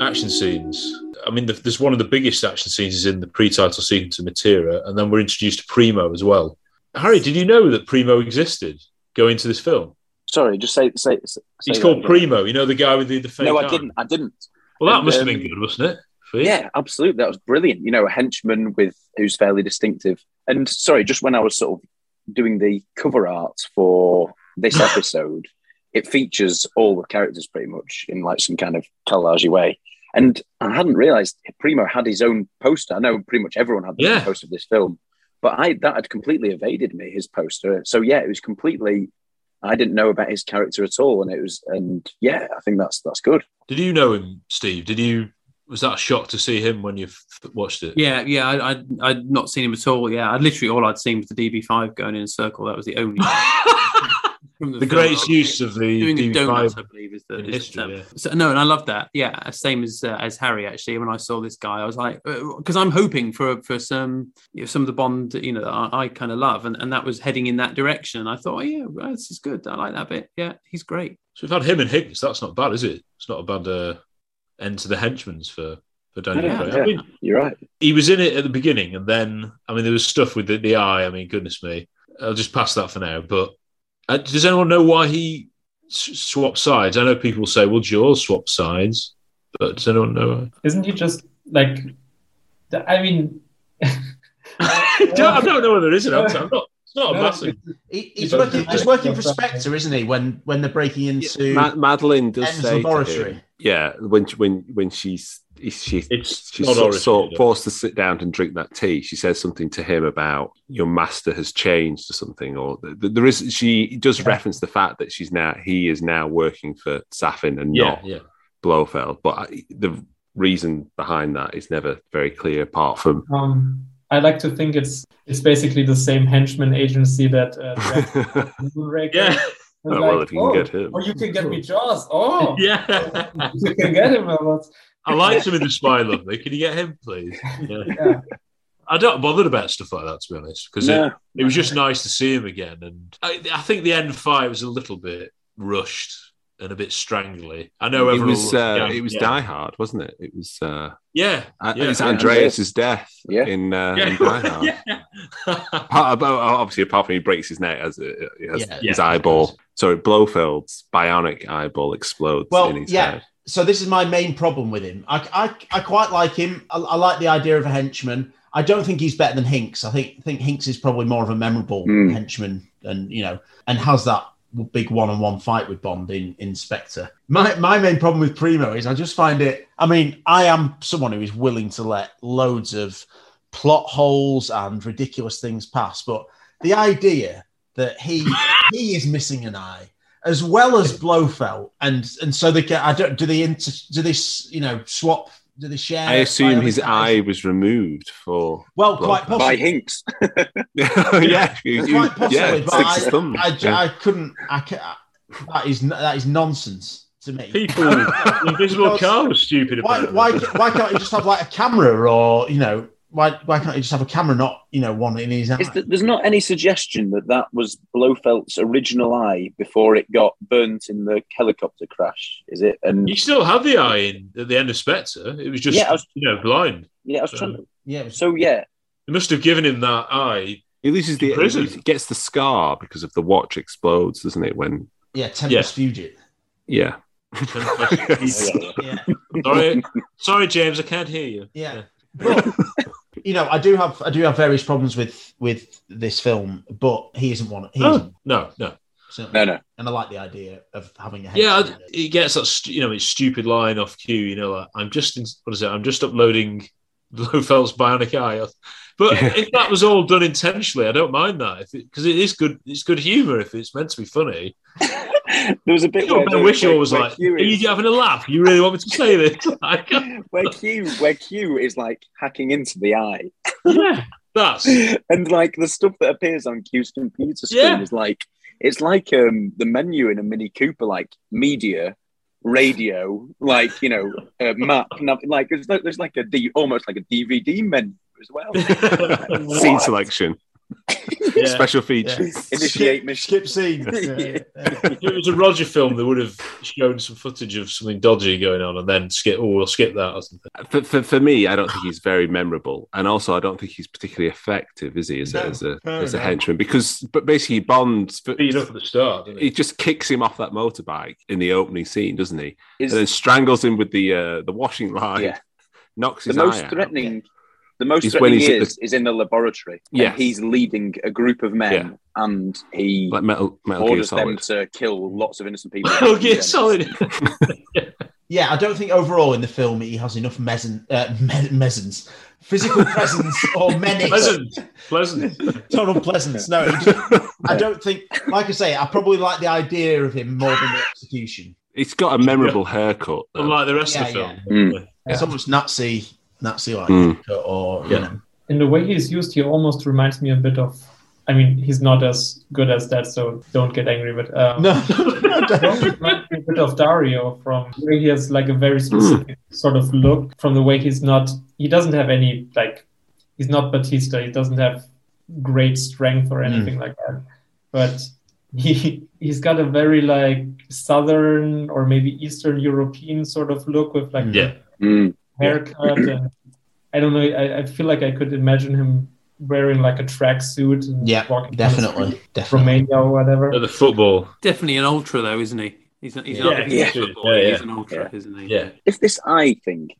Action scenes. I mean, there's one of the biggest action scenes is in the pre-title sequence of Matera, and then we're introduced to Primo as well. Harry, did you know that Primo existed going into this film? Sorry, just say say. say He's that called again. Primo. You know the guy with the, the fake No, I arm? didn't. I didn't. Well, that And, must have um, been good, wasn't it? For you? Yeah, absolutely. That was brilliant. You know, a henchman with who's fairly distinctive. And sorry, just when I was sort of doing the cover art for this [LAUGHS] episode, it features all the characters pretty much in like some kind of collagey way. And I hadn't realised Primo had his own poster. I know pretty much everyone had the Yeah. poster of this film, but I that had completely evaded me. His poster. So yeah, it was completely. I didn't know about his character at all, and it was, and yeah, I think that's that's good. Did you know him, Steve? Did you? Was that a shock to see him when you f- watched it? Yeah, yeah, I, I'd, I'd not seen him at all. Yeah, I literally all I'd seen was the DB5 going in a circle. That was the only. [LAUGHS] [LAUGHS] from The film. greatest use of the doing the DB5 donuts, I believe, is the in is history, the- yeah. So, no, and I love that. Yeah, same as uh, as Harry. Actually, when I saw this guy, I was like, because I'm hoping for for some you know, some of the Bond, you know, that I, I kind of love, and, and that was heading in that direction. I thought, oh yeah, well, this is good. I like that bit. Yeah, he's great. So we've had him and Hinx. That's not bad, is it? It's not a bad uh, end to the henchmen's for for Daniel Yeah, Craig. yeah, I mean, you're right. he was in it at the beginning, and then I mean, there was stuff with the, the eye. I mean, goodness me, I'll just pass that for now. But uh, does anyone know why he s- swapped sides? I know people say, "Well, Jaws swapped sides," but does anyone know? Isn't he just like? I mean, I [LAUGHS] don't, I don't know whether there is an answer. I'm not. It's not a No, massive. He, he's working. He's working for Spectre, isn't he? When when they're breaking into Ma- Madeleine does M's say to laboratory. him, yeah, when when when she's she, It's she's not sort, sort though. forced to sit down and drink that tea. She says something to him about your master has changed or something, or th- th- there is. She does reference the fact that she's now he is now working for Safin and Yeah, not yeah. Blofeld. But I, the reason behind that is never very clear. Apart from um, I like to think it's it's basically the same henchman agency that uh, [LAUGHS] Yeah. was Oh, well, if you can oh, get him." or you can get me Jaws. Oh, [LAUGHS] Yeah. [LAUGHS] you can get him. But I liked him in the Spy Lovely. Can you get him, please? Yeah. yeah. I don't bothered about stuff like that to be honest, because No. it, it was just nice to see him again. And I, I think the end fight was a little bit rushed and a bit strangly. I know it everyone was uh, the it was yeah. Die Hard, wasn't it? It was uh, Yeah, uh, yeah. it's Yeah, Andreas's death Yeah. in, uh, Yeah. in Die Hard. [LAUGHS] yeah. Apart- about- obviously, apart from he breaks his neck as it, it Yeah. his Yeah. eyeball. Sorry, Blofeld's bionic eyeball explodes Well, in his yeah. head. So this is my main problem with him. I, I, I quite like him. I, I like the idea of a henchman. I don't think he's better than Hinx. I think think Hinx is probably more of a memorable Mm. henchman, and you know, and has that big one-on-one fight with Bond in in Spectre. My my main problem with Primo is I just find it. I mean, I am someone who is willing to let loads of plot holes and ridiculous things pass, but the idea that he he is missing an eye as well as Blofeld, and and so they can. I don't. Do they inter, do they you know swap? Do they share? I assume his bionic eye was removed for. Well, quite Blofeld. By possibly. Hinx. [LAUGHS] [LAUGHS] yeah, you- you- Quite possibly, yeah, but sticks his I, thumb. I, Yeah. I couldn't. I ca that is that is nonsense to me. People, the Invisible Because Car was stupid. Why, why, why can't he just have like a camera, or you know, why why can't he just have a camera, not you know, one in his eye? Is that, there's not any suggestion that that was Blofeld's original eye before it got burnt in the helicopter crash, is it? And You still have the eye in at the end of Spectre. It was just Yeah, was- you know blind. yeah, I was trying to. yeah, it was- So yeah, They must have given him that eye. He loses the. Prison. He gets the scar because of the watch explodes, doesn't it? When yeah, Tempus Fugit. yeah. Yeah, [LAUGHS] sorry, sorry, James, I can't hear you. yeah. But, you know, I do have I do have various problems with with this film, but he isn't one. He No, isn't. no, no. certainly. no, no. And I like the idea of having a Yeah, henchman. he gets that stu- you know his stupid line off cue. You know, like, I'm just in, what is it? I'm just uploading [LAUGHS] Blofeld's bionic eye. But if that was all done intentionally, I don't mind that. If because it, is good, it's good humor. If it's meant to be funny, [LAUGHS] There was a bit know, where, Ben where- was where like, Q "Are is- you having a laugh? You really want me to say this?" [LAUGHS] Like, [LAUGHS] where [LAUGHS] Q where Q is like hacking into the eye, yeah, that's and like the stuff that appears on Q's computer screen Yeah. is like it's like um the menu in a Mini Cooper, like media, radio, like you know, uh, map, like there's like, there's like a D, almost like a DVD menu as well. Scene selection, [LAUGHS] Yeah. special features. Initiate skip, mission. skip scene. [LAUGHS] Yeah, yeah. If it was a Roger film, they would have shown some footage of something dodgy going on, and then skip. Oh, we'll skip that or something. For, for, for me, I don't think he's very memorable, and also I don't think he's particularly effective, is he, as a as a, as a henchman? Because but basically Bond Speed up at the start. Didn't he he? just kicks him off that motorbike in the opening scene, doesn't he? Is and then strangles him with the uh, the washing line, Yeah. knocks the his most eye out. Threatening the most Is when threatening he's at is, is in the laboratory Yeah, he's leading a group of men and he like Metal, Metal Gear orders them to kill lots of innocent people Metal Gear Solid. [LAUGHS] yeah, I don't think overall in the film he has enough mezzan, uh, me- mezzans, physical presence [LAUGHS] or menace. Pleasant, pleasant. Total pleasance. No, just- I [LAUGHS] don't think. Like I say, I probably like the idea of him more than the execution. He's got a memorable haircut. though. Unlike the rest Yeah, of the film. yeah. It's almost Nazi, Nazi like, Mm. or you Yeah. know. In the way he's used, he almost reminds me a bit of. I mean, he's not as good as that, so don't get angry. But um, No, he almost reminds me a bit of Dario from where he has like a very specific sort of look from the way he's not. He doesn't have any like. He's not Bautista. He doesn't have great strength or anything like that. But he he's got a very like southern or maybe Eastern European sort of look with like Yeah. Mm. Haircut and I don't know. I, I feel like I could imagine him wearing like a tracksuit and Yeah, walking definitely, street, definitely. Romania or whatever. At the football. Definitely an ultra, though, isn't he? He's, a, he's Yeah. not Yeah. he's a footballer, Yeah, yeah. He's an ultra, Yeah. isn't he? Yeah. If this eye thing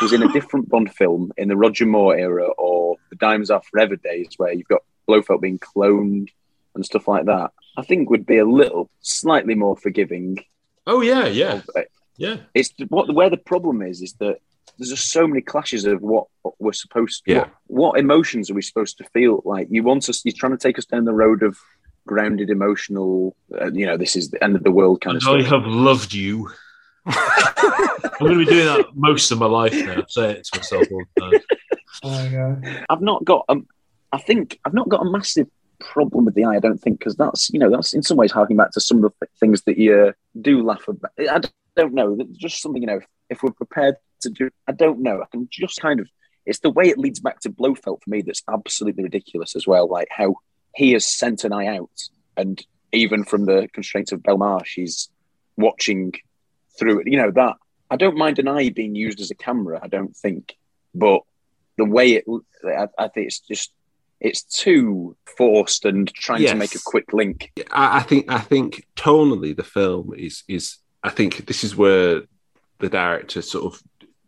was in a different Bond film in the Roger Moore era or the Diamonds Are Forever days, where you've got Blofeld being cloned and stuff like that, I think would be a little slightly more forgiving. Oh yeah, yeah, it. yeah. It's what where the problem is is that there's just so many clashes of what we're supposed. to, Yeah. What, what emotions are we supposed to feel? Like you want us, you're trying to take us down the road of grounded, emotional. Uh, you know, this is the end of the world kind of And I stuff. have loved you. I'm going to be doing that most of my life now. Say it to myself all the time. Oh my! I've not got. Um, I think I've not got a massive problem with the eye. I don't think because that's you know that's in some ways harking back to some of the things that you uh, do laugh about. I don't- don't know. That's Just something you know. If, if we're prepared to do, I don't know. I can just kind of. It's the way it leads back to Blofeld for me that's absolutely ridiculous as well. Like how he has sent an eye out, and even from the constraints of Belmarsh, he's watching through it. You know that I don't mind an eye being used as a camera. I don't think, but the way it, I, I think it's just it's too forced and trying Yes. to make a quick link. I, I think I think tonally the film is is I think this is where the director sort of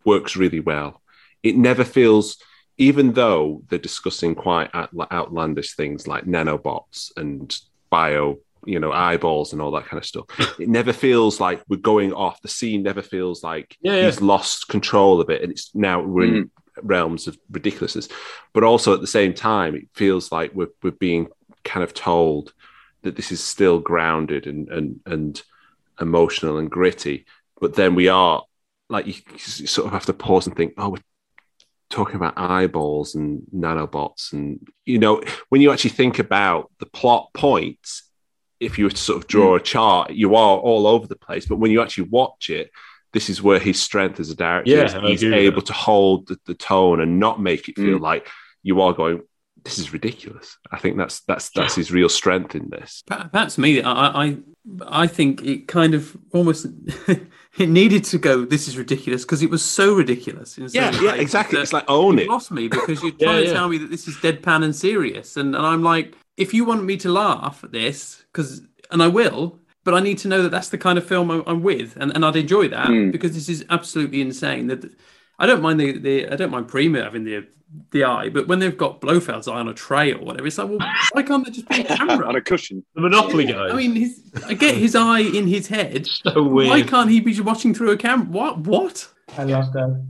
works really well. It never feels, even though they're discussing quite outlandish things like nanobots and bio, you know, eyeballs and all that kind of stuff. [LAUGHS] It never feels like we're going off. The scene never feels like Yeah, yeah. he's lost control of it, and it's now we're in mm. realms of ridiculousness. But also at the same time, it feels like we're we're being kind of told that this is still grounded and and and emotional and gritty. But then we are like you, sort of have to pause and think, oh, we're talking about eyeballs and nanobots, and you know, when you actually think about the plot points, if you were to sort of draw a chart, you are all over the place. But when you actually watch it, this is where his strength as a director Yeah, is. He's able to hold the, the tone and not make it feel Mm. like you are going. This is ridiculous. I think that's that's that's his real strength in this. Per- Perhaps me. I, I, I think it kind of almost [LAUGHS] it needed to go. This is ridiculous because it was so ridiculous. in Yeah, yeah, places exactly. It's like own you it. Lost me [LAUGHS] because you're Yeah, trying to yeah. tell me that this is deadpan and serious, and, and I'm like, if you want me to laugh at this, because and I will, but I need to know that that's the kind of film I'm, I'm with, and, and I'd enjoy that Mm. because this is absolutely insane. That I don't mind the, the I don't mind Prima having the the eye, but when they've got Blofeld's eye on a tray or whatever, it's like, well, why can't there just be a [LAUGHS] camera? on a cushion. The Monopoly guy. I mean, his, I get his eye in his head. [LAUGHS] so weird. Why can't he be watching through a camera? What? What? I love that.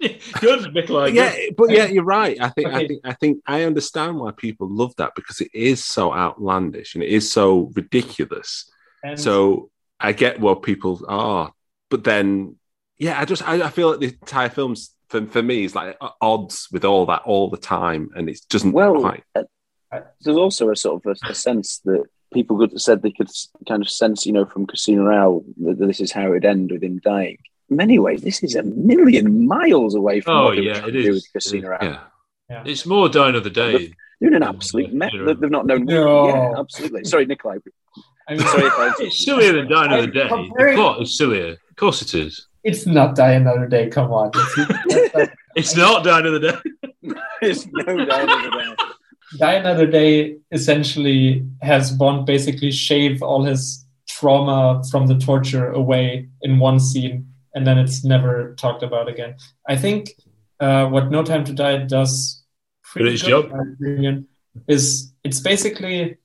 [LAUGHS] Good, Nicola. yeah, good. but yeah, you're right. I think I think I think I understand why people love that because it is so outlandish and it is so ridiculous. And So I get what people are, but then yeah, I just I, I feel like the entire film's for, for me is like at odds with all that all the time, and it doesn't Well, quite. uh, there's also a sort of a, a sense that people could, said they could kind of sense, you know, from Casino Royale that this is how it would end with him dying. In many ways, this is a million miles away from Oh, what they yeah, were trying it to do with Casino Royale. Yeah, It's more Die the Day. Doing an absolute mess. Yeah. They've not known. No. Yeah, absolutely. Sorry, Nikolai. I mean, Sorry if I [LAUGHS] It's sillier than Die Another I'm Day. The plot is sillier. Of course it is. It's not Die Another Day. Come on. It's- [LAUGHS] It's not Die Another Day. [LAUGHS] There's no doubt over there. Die Another Day essentially has Bond basically shave all his trauma from the torture away in one scene, and then it's never talked about again. I think uh, what No Time to Die does pretty good, job. in my opinion, is it's basically.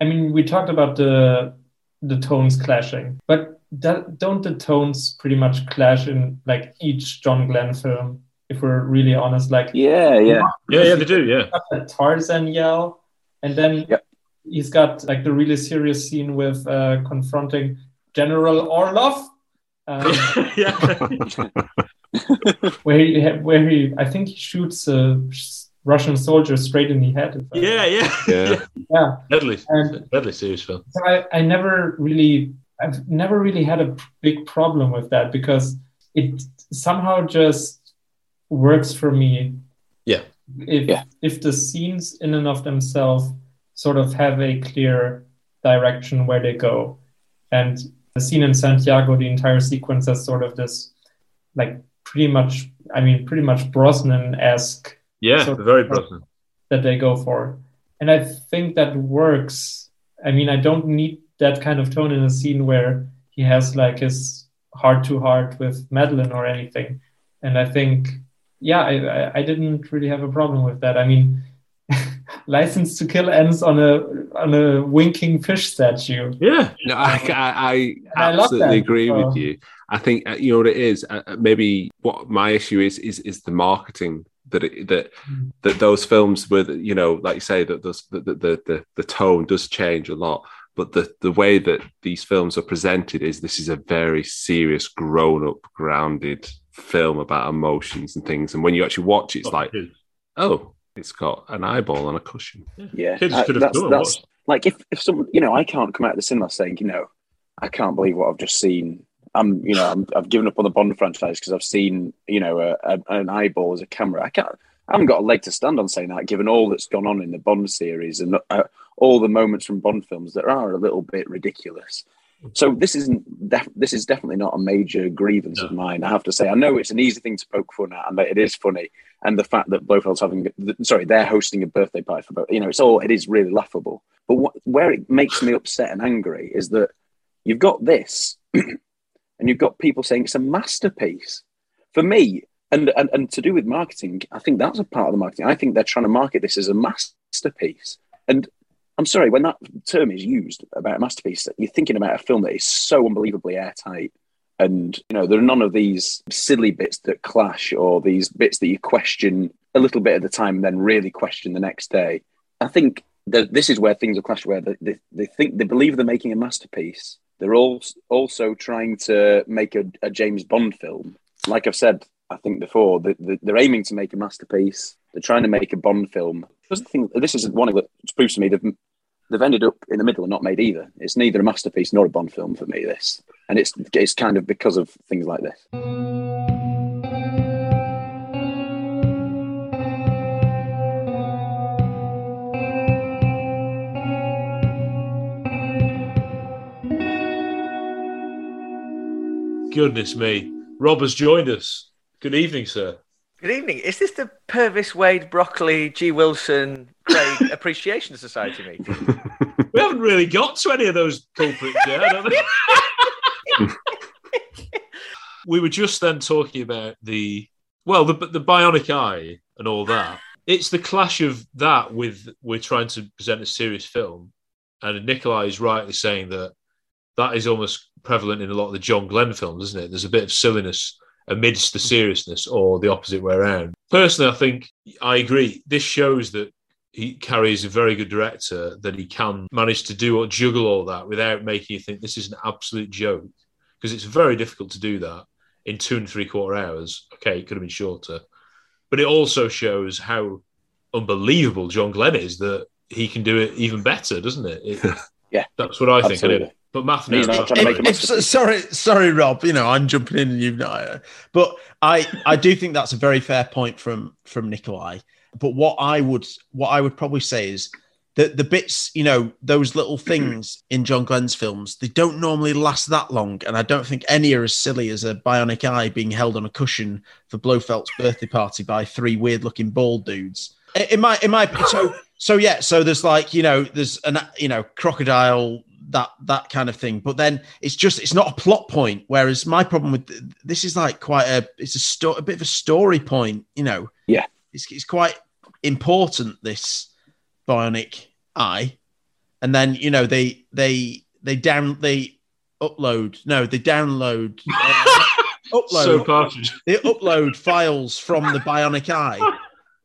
I mean, we talked about the the tones clashing. But that, don't the tones pretty much clash in like each John Glenn film? If we're really honest, like Yeah, yeah. Yeah, yeah, they do. Yeah. got that Tarzan yell, and then Yep. he's got like the really serious scene with uh, confronting General Orlov, um, [LAUGHS] yeah. [LAUGHS] where he where he I think he shoots a Russian soldier straight in the head. yeah, yeah, Yeah. yeah. Deadly, And deadly serious film. so I, I never really I've never really had a big problem with that because it somehow just works for me. Yeah. If Yeah. if the scenes in and of themselves sort of have a clear direction where they go. And the scene in Santiago, the entire sequence has sort of this like pretty much I mean pretty much Brosnan esque Yeah, So- very Brosnan. that they go for. And I think that works. I mean, I don't need that kind of tone in a scene where he has like his heart to heart with Madeleine or anything. And I think, yeah, I, I, I didn't really have a problem with that. I mean, [LAUGHS] Licence to Kill ends on a on a winking fish statue. Yeah, No, I, I, I I absolutely that. agree So- with you. I think uh, you know what it is. Uh, uh, maybe what my issue is is is the marketing that it, that Mm. that those films with you know, like you say, that those, the, the the the the tone does change a lot. But the the way that these films are presented is this is a very serious, grown up, grounded film about emotions and things. And when you actually watch it, it's like, oh, it's got an eyeball on a cushion. Yeah, Kids Uh, could have that's, that's like if if someone you know I can't come out of the cinema saying you know I can't believe what I've just seen. I'm you know I'm, I've given up on the Bond franchise because I've seen you know a, a, an eyeball as a camera. I can't. I haven't got a leg to stand on saying that, given all that's gone on in the Bond series and uh, all the moments from Bond films that are a little bit ridiculous. So mm-hmm. this isn't def- this is definitely not a major grievance of mine. I have to say, I know it's an easy thing to poke fun at, and that it is funny. And the fact that Blofeld's having, sorry, they're hosting a birthday party for both. You know, it's all it is really laughable. But what, where it makes me upset and angry is that you've got this, [CLEARS THROAT] and you've got people saying it's a masterpiece. For me, and, and and to do with marketing, I think that's a part of the marketing. I think they're trying to market this as a masterpiece. And I'm sorry, when that term is used about a masterpiece, you're thinking about a film that is so unbelievably airtight. And you know, there are none of these silly bits that clash or these bits that you question a little bit at the time and then really question the next day. I think that this is where things are clashed, where they, they, they think they believe they're making a masterpiece. They're all also trying to make a, a James Bond film. Like I've said, I think before, they, they- they're aiming to make a masterpiece. They're trying to make a Bond film. Is the thing- this is one that proves to me they've they've ended up in the middle and not made either. It's neither a masterpiece nor a Bond film for me. This, and it's it's kind of because of things like this. Goodness me. Rob has joined us. Good evening, sir. Good evening. Is this the Purvis Wade Broccoli G Wilson Craig [LAUGHS] Appreciation Society meeting? We haven't really got to any of those culprits yet. [LAUGHS] We were just then talking about the well, the the bionic eye and all that. It's the clash of that with we're trying to present a serious film, and Nikolai is rightly saying that that is almost prevalent in a lot of the John Glenn films, isn't it? There's a bit of silliness amidst the seriousness, or the opposite way around. Personally, I think I agree. This shows that he carries a very good director that he can manage to do or juggle all that without making you think this is an absolute joke because it's very difficult to do that in two and three quarter hours. Okay, it could have been shorter, but it also shows how unbelievable John Glenn is that he can do it even better, doesn't it? It- [LAUGHS] Yeah, that's what I think. absolutely. Anyway. But Matt, He's no, not trying to make a If- if- sorry, sorry, Rob. You know, I'm jumping in, and you've not. Uh, but I, I do think that's a very fair point from from Nikolai. But what I would, what I would probably say is that the bits, you know, those little mm-hmm. things in John Glenn's films, they don't normally last that long, and I don't think any are as silly as a bionic eye being held on a cushion for Blofeld's birthday party by three weird-looking bald dudes. In my, in my, so, so yeah, so there's like, you know, there's an, you know, crocodile that that kind of thing but then it's just it's not a plot point whereas my problem with th- this is like quite a it's a sto- a bit of a story point you know Yeah. it's, it's quite important this bionic eye and then you know they they they down they upload no they download [LAUGHS] uh, upload So partridge. they upload files from the bionic eye.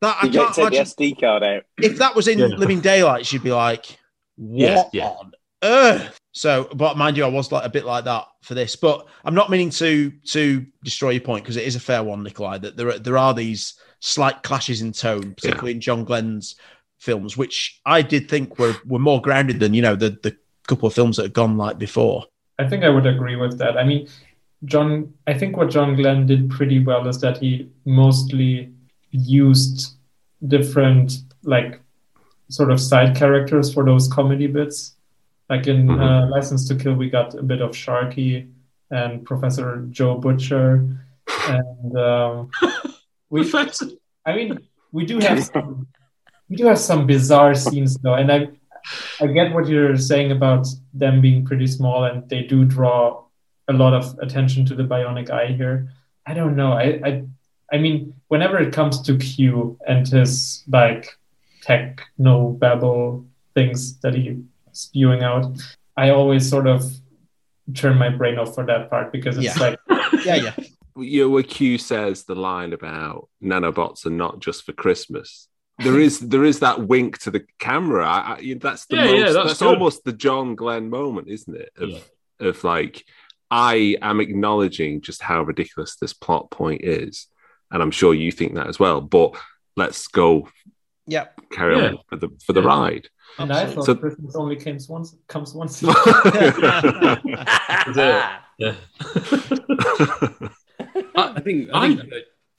That I You get can't take the. SD card out. If that was in Yeah. Living Daylight, she'd be like, "What Yeah, yeah. on earth?" So, but mind you, I was like a bit like that for this. But I'm not meaning to to destroy your point because it is a fair one, Nikolai. That there are, there are these slight clashes in tone, particularly in John Glenn's films, which I did think were were more grounded than you know the the couple of films that had gone like before. I think I would agree with that. I mean, John, I think what John Glenn did pretty well is that he mostly used different, like, sort of side characters for those comedy bits. Like in uh, Licence to Kill, we got a bit of Sharky and Professor Joe Butcher. And um, [LAUGHS] we, I mean, we do have some, we do have some bizarre scenes though, and I I get what you're saying about them being pretty small, and they do draw a lot of attention to the bionic eye here. I don't know. I I, I mean, whenever it comes to Q and his like techno babble things that he spewing out, I always sort of turn my brain off for that part because it's Yeah. like [LAUGHS] Yeah, yeah. you know, where Q says the line about nanobots are not just for Christmas. There is there is that wink to the camera. I, I, that's the Yeah, most, yeah, that's that's, almost the John Glenn moment, isn't it? Of of like I am acknowledging just how ridiculous this plot point is, and I'm sure you think that as well. But let's go Yep. carry Yeah. on for the for the ride. And I thought So- Christmas only comes once comes once. [LAUGHS] [LAUGHS] Yeah. [LAUGHS] I, I think I think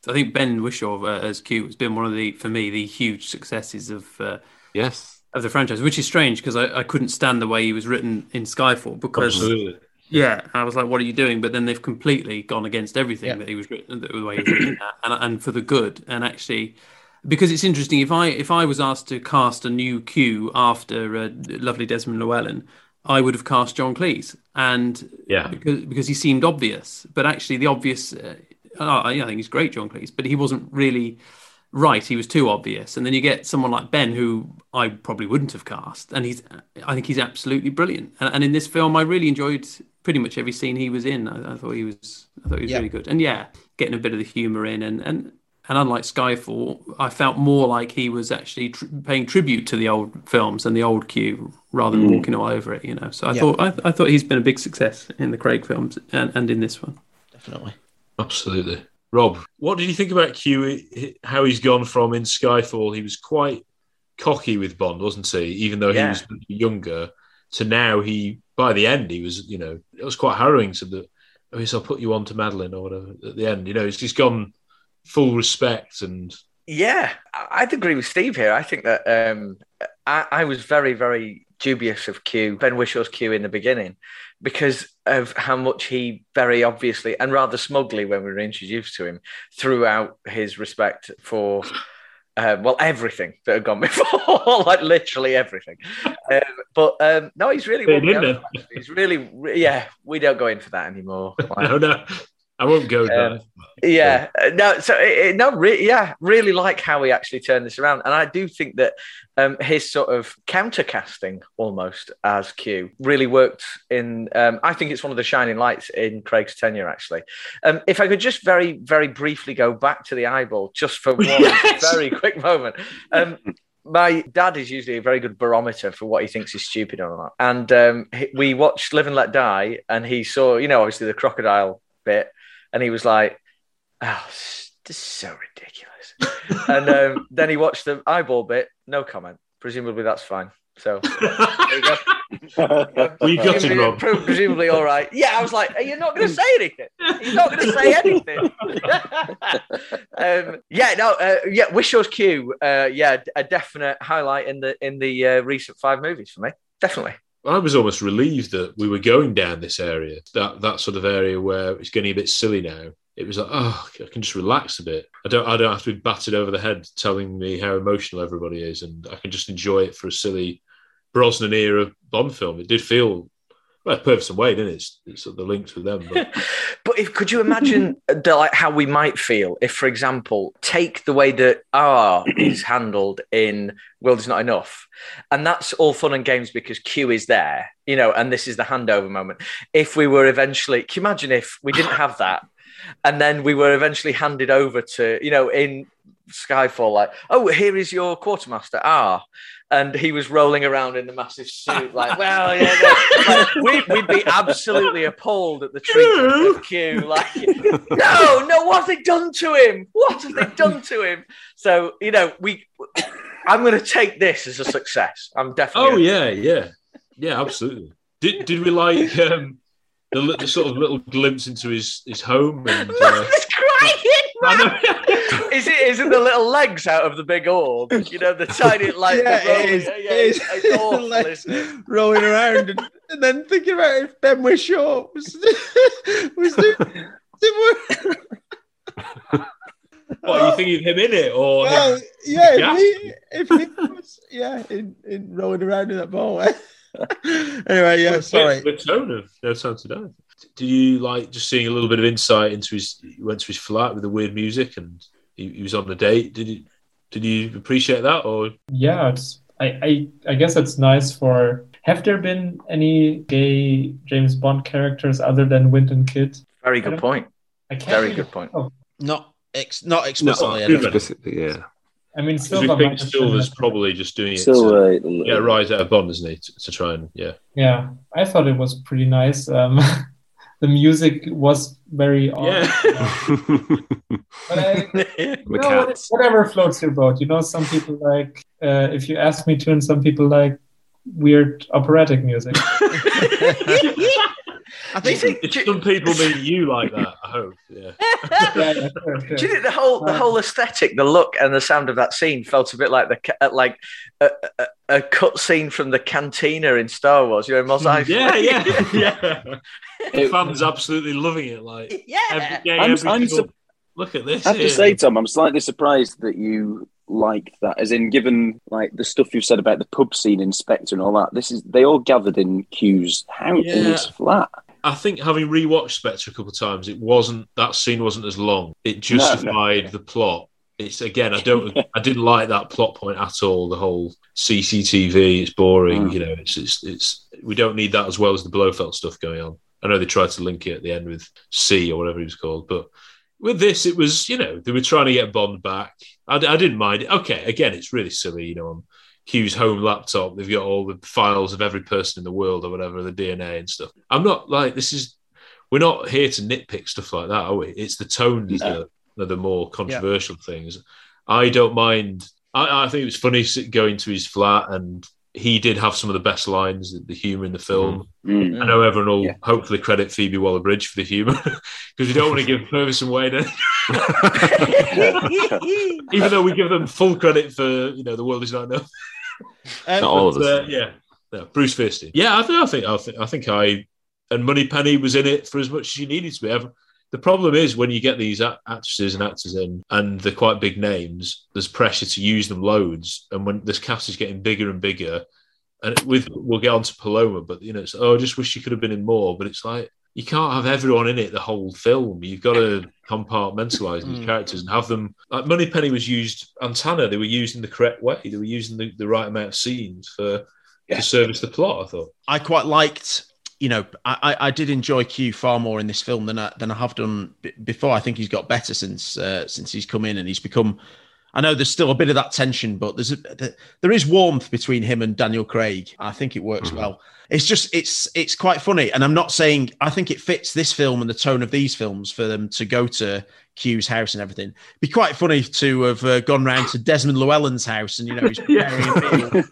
I think Ben Whishaw uh, as Q has been one of the for me the huge successes of uh, yes of the franchise, which is strange because I, I couldn't stand the way he was written in Skyfall because Absolutely. yeah I was like what are you doing? But then they've completely gone against everything that he was written the way he was written that, and and for the good and actually. Because it's interesting, if I if I was asked to cast a new Q after uh, lovely Desmond Llewellyn, I would have cast John Cleese, and Yeah. because because he seemed obvious, but actually the obvious, uh, oh, I think he's great, John Cleese, but he wasn't really right. He was too obvious, and then you get someone like Ben, who I probably wouldn't have cast, and he's, I think he's absolutely brilliant. And, and in this film, I really enjoyed pretty much every scene he was in. I, I thought he was, I thought he was Yeah. really good, and yeah, getting a bit of the humour in, and and. And unlike Skyfall, I felt more like he was actually tr- paying tribute to the old films and the old Q rather than Mm. walking all over it. You know, so I Yeah. thought I, I thought he's been a big success in the Craig films and, and in this one. Definitely. Absolutely. Rob, what did you think about Q? How he's gone from in Skyfall, he was quite cocky with Bond, wasn't he? Even though he Yeah. was younger, to now he, by the end, he was, you know, it was quite harrowing to the, oh, yes, I'll put you on to Madeleine or whatever at the end. You know, he's just gone full respect and Yeah, I'd agree with Steve here. I think that um, I, I was very, very dubious of Q, Ben Whishaw's Q in the beginning, because of how much he very obviously and rather smugly, when we were introduced to him, threw out his respect for. Uh, well, everything that had gone [LAUGHS] before, like literally everything. Um, but um, no, he's really, They won me didn't over. he's really, re- yeah. We don't go in for that anymore. Like, [LAUGHS] no, no, I won't go there. um, yeah, uh, no, so it, it- no, re- yeah, really like how he actually turned this around, and I do think that um, his sort of countercasting almost as Q really worked. In um, I think it's one of the shining lights in Craig's tenure. Actually, um, if I could just very, very briefly go back to the eyeball just for one [LAUGHS] Yes! very quick moment. Um, my dad is usually a very good barometer for what he thinks is stupid or not. And um, we watched Live and Let Die, and he saw, you know, obviously the crocodile bit, and he was like, "Oh, s- this is so ridiculous." and um, [LAUGHS] then he watched the eyeball bit, no comment. Presumably that's fine. So there you go. [LAUGHS] Well, you got it, Presumably- Rob. Presumably all right. Yeah, I was like, you're you not going to say anything? You're not going to say anything." [LAUGHS] um, yeah, no, uh, yeah. Whishaw's Q, uh, yeah, a definite highlight in the in the uh, recent five movies for me. Definitely. I was almost relieved that we were going down this area, that that sort of area where it's getting a bit silly now. It was like, oh, I can just relax a bit. I don't, I don't have to be battered over the head telling me how emotional everybody is, and I can just enjoy it for a silly Brosnan era bomb film. It did feel, well, Purvis and Wade, isn't it? It's, it's the links with them. But [LAUGHS] But if could you imagine [LAUGHS] the, like how we might feel if, for example, take the way that R [CLEARS THROAT] is handled in World Is Not Enough, and that's all fun and games because Q is there, you know, and this is the handover moment. If we were eventually, can you imagine if we didn't have that, and then we were eventually handed over to, you know, in Skyfall, like, oh, here is your quartermaster R. And he was rolling around in the massive suit, [LAUGHS] like, well, yeah. Like, we'd, we'd be absolutely appalled at the treatment of Q. Like, [LAUGHS] no, no, what have they done to him? What have they done to him? So, you know, we, I'm going to take this as a success. I'm definitely. oh yeah, yeah, yeah, absolutely. Did did we like um, the, the sort of little glimpse into his his home and? [LAUGHS] Uh, He's crying. [LAUGHS] is it? Is it the little legs out of the big orb? You know, the tiny [LAUGHS] like. Yeah, the rolling- it is. yeah, yeah, it's, it's [LAUGHS] awful, Like, isn't it? rolling around and, and then thinking about if Ben Whishaw was, was doing, doing what are you thinking of him in it or? well, yeah, Yeah. if he, if he was, yeah, in, in rolling around in that ball. Eh? anyway, yeah, sorry. The tone of No Time to Die. Do you like just seeing a little bit of insight into his? He went to his flat with the weird music, and he, he was on a date. Did you did you appreciate that, or Yeah, it's I, I I guess it's nice for. Have there been any gay James Bond characters other than Wint and Kidd? Very good point. I can't Very good point. Oh, Not ex, not explicitly. No, explicitly, yeah. I mean, because we think might have Silva's probably just doing it Silva, to get a rise out of Bond, isn't he? To, to try and yeah. Yeah, I thought it was pretty nice. Um, [LAUGHS] the music was very odd. [LAUGHS] But I, [LAUGHS] you know, whatever floats your boat. You know, some people like uh, if you ask me to, and some people like weird operatic music. [LAUGHS] I Do think think? If some people meet you like that, I hope. Yeah. yeah, yeah, sure, sure. do you think the whole the whole aesthetic, the look, and the sound of that scene felt a bit like the uh, like a, a, a cut scene from the cantina in Star Wars? You know, Mos Eisley. Yeah, yeah, [LAUGHS] yeah. The fans absolutely loving it. Like yeah. every game, I'm- every I'm film. sup- Look at this. I have to say, Tom, I'm slightly surprised that you like that. As in, given like the stuff you've said about the pub scene in Spectre and all that, this is they all gathered in Q's house in his flat. I think having rewatched Spectre a couple of times, it wasn't that scene wasn't as long. It justified the plot. It's again, I don't, [LAUGHS] I didn't like that plot point at all. The whole CCTV, it's boring. Mm. You know, it's, it's, it's. We don't need that as well as the Blofeld stuff going on. I know they tried to link it at the end with C or whatever he was called, but with this, it was you know they were trying to get Bond back. I, I didn't mind it. Okay, again, it's really silly. You know, on Q's home laptop, they've got all the files of every person in the world or whatever, the DNA and stuff. I'm not like this is. We're not here to nitpick stuff like that, are we? It's the tones No. that are the more controversial things. I don't mind. I, I think it was funny going to his flat, and he did have some of the best lines, the humour in the film. Mm. I know everyone will Yeah. hopefully credit Phoebe Waller Bridge for the humour because [LAUGHS] we don't want to give Purvis and Wade, any- [LAUGHS] [LAUGHS] even though we give them full credit for you know the world is not enough. Um, Not all of us. uh, yeah, no, Bruce Feirstein. Yeah, I think I think I think I think I and Moneypenny was in it for as much as she needed to be. The problem is when you get these actresses and actors in, and they're quite big names. There's pressure to use them loads, and when this cast is getting bigger and bigger, and with we'll get on to Paloma, but you know, it's oh, I just wish she could have been in more. But it's like you can't have everyone in it the whole film. You've got to compartmentalize these Mm. characters and have them. Like Moneypenny was used, and Tanner, they were used in the correct way. They were using the, the right amount of scenes for Yeah. to service the plot. I thought. I quite liked, you know, I, I I did enjoy Q far more in this film than I, than I have done b- before. I think he's got better since uh, since he's come in and he's become. I know there's still a bit of that tension, but there's a, there is warmth between him and Daniel Craig. I think it works Mhm. well. It's just it's it's quite funny, and I'm not saying I think it fits this film and the tone of these films for them to go to Q's house and everything. Be quite funny to have uh, gone round to Desmond Llewellyn's house and you know he's [LAUGHS] preparing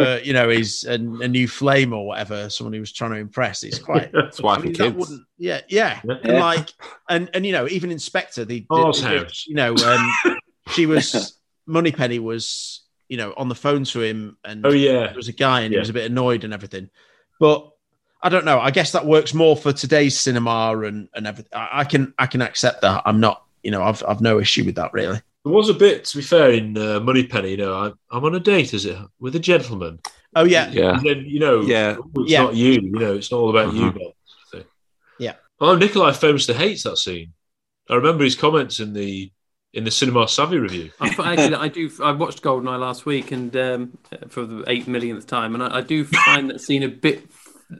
uh, you know, he's a, a new flame or whatever, someone he was trying to impress. It's quite. [LAUGHS] That's wife I mean, and kids. yeah, yeah, Yeah. and like, and and you know, even in Spectre, the, the- the- house. you know, um, [LAUGHS] she was [LAUGHS] Moneypenny was, you know, on the phone to him, and Oh yeah, there was a guy, and he was a bit annoyed and everything, but. I don't know. I guess that works more for today's cinema and and everything. I, I can I can accept that. I'm not, you know, I've I've no issue with that really. there was a bit. To be fair, in uh, Moneypenny, you know, I, I'm on a date, is it, with a gentleman, Oh yeah, Yeah. And then you know, Yeah. it's Yeah. not you. You know, it's not all about you. Mhm. Bond. So- Yeah. Oh, Nikolai famously hates that scene. I remember his comments in the in the Cinema Savvy review. I, actually, I do. I watched Goldeneye last week, and um, for the eight millionth time, and I, I do find that scene a bit,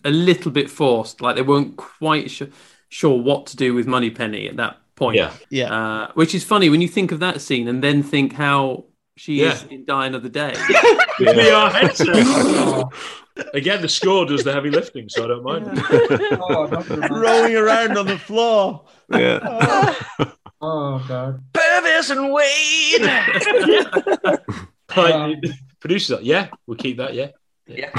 a little bit forced. Like they weren't quite su- sure what to do with Moneypenny at that point. Yeah. Yeah. Uh, which is funny when you think of that scene and then think how she is Yeah. in Die Another Day. [LAUGHS] With VR. [LAUGHS] Again, the score does the heavy lifting, so I don't mind. [LAUGHS] rolling around on the floor. Yeah. Oh Oh, god. Purvis and Wade. Like, [LAUGHS] um, producers, yeah, we'll keep that. Yeah, yeah. [LAUGHS]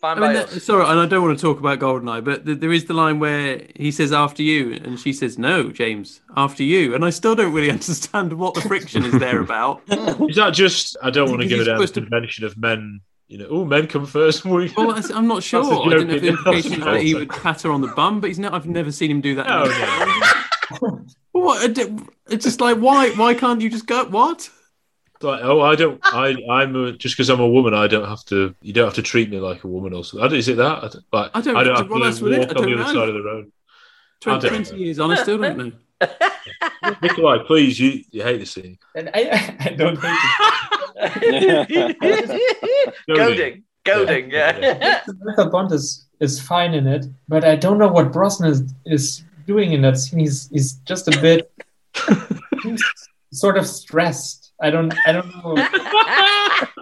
I Fine mean, that, sorry, and I don't want to talk about Goldeneye, but th- there is the line where he says "after you," and she says "No, James, after you," and I still don't really [LAUGHS] understand what the friction is there about. is that just? I don't want to Because go he's down the supposed to- convention of men. You know, oh, men come first. We- Well, that's- I'm not sure. That's a I don't know if the implication is that he would pat her on the bum, but he's not. I've never seen him do that. Oh, no. What? It's just like why? Why can't you just go? What? like, oh, I don't. I, I'm a, just because I'm a woman. I don't have to. You don't have to treat me like a woman. Or something. I don't- Is it that? I don't, like, I don't- I don't have well, to walk I on the don't other side of the road. 20, 20 years on, I still don't know. [LAUGHS] Nikolai, please, you, you hate the scene. And I, I don't hate it. [LAUGHS] Goading. Goading, yeah. Samantha Bond is, is fine in it, but I don't know what Brosnan is, is doing in that scene. He's he's just a bit he's sort of stressed. I don't I don't know. [LAUGHS]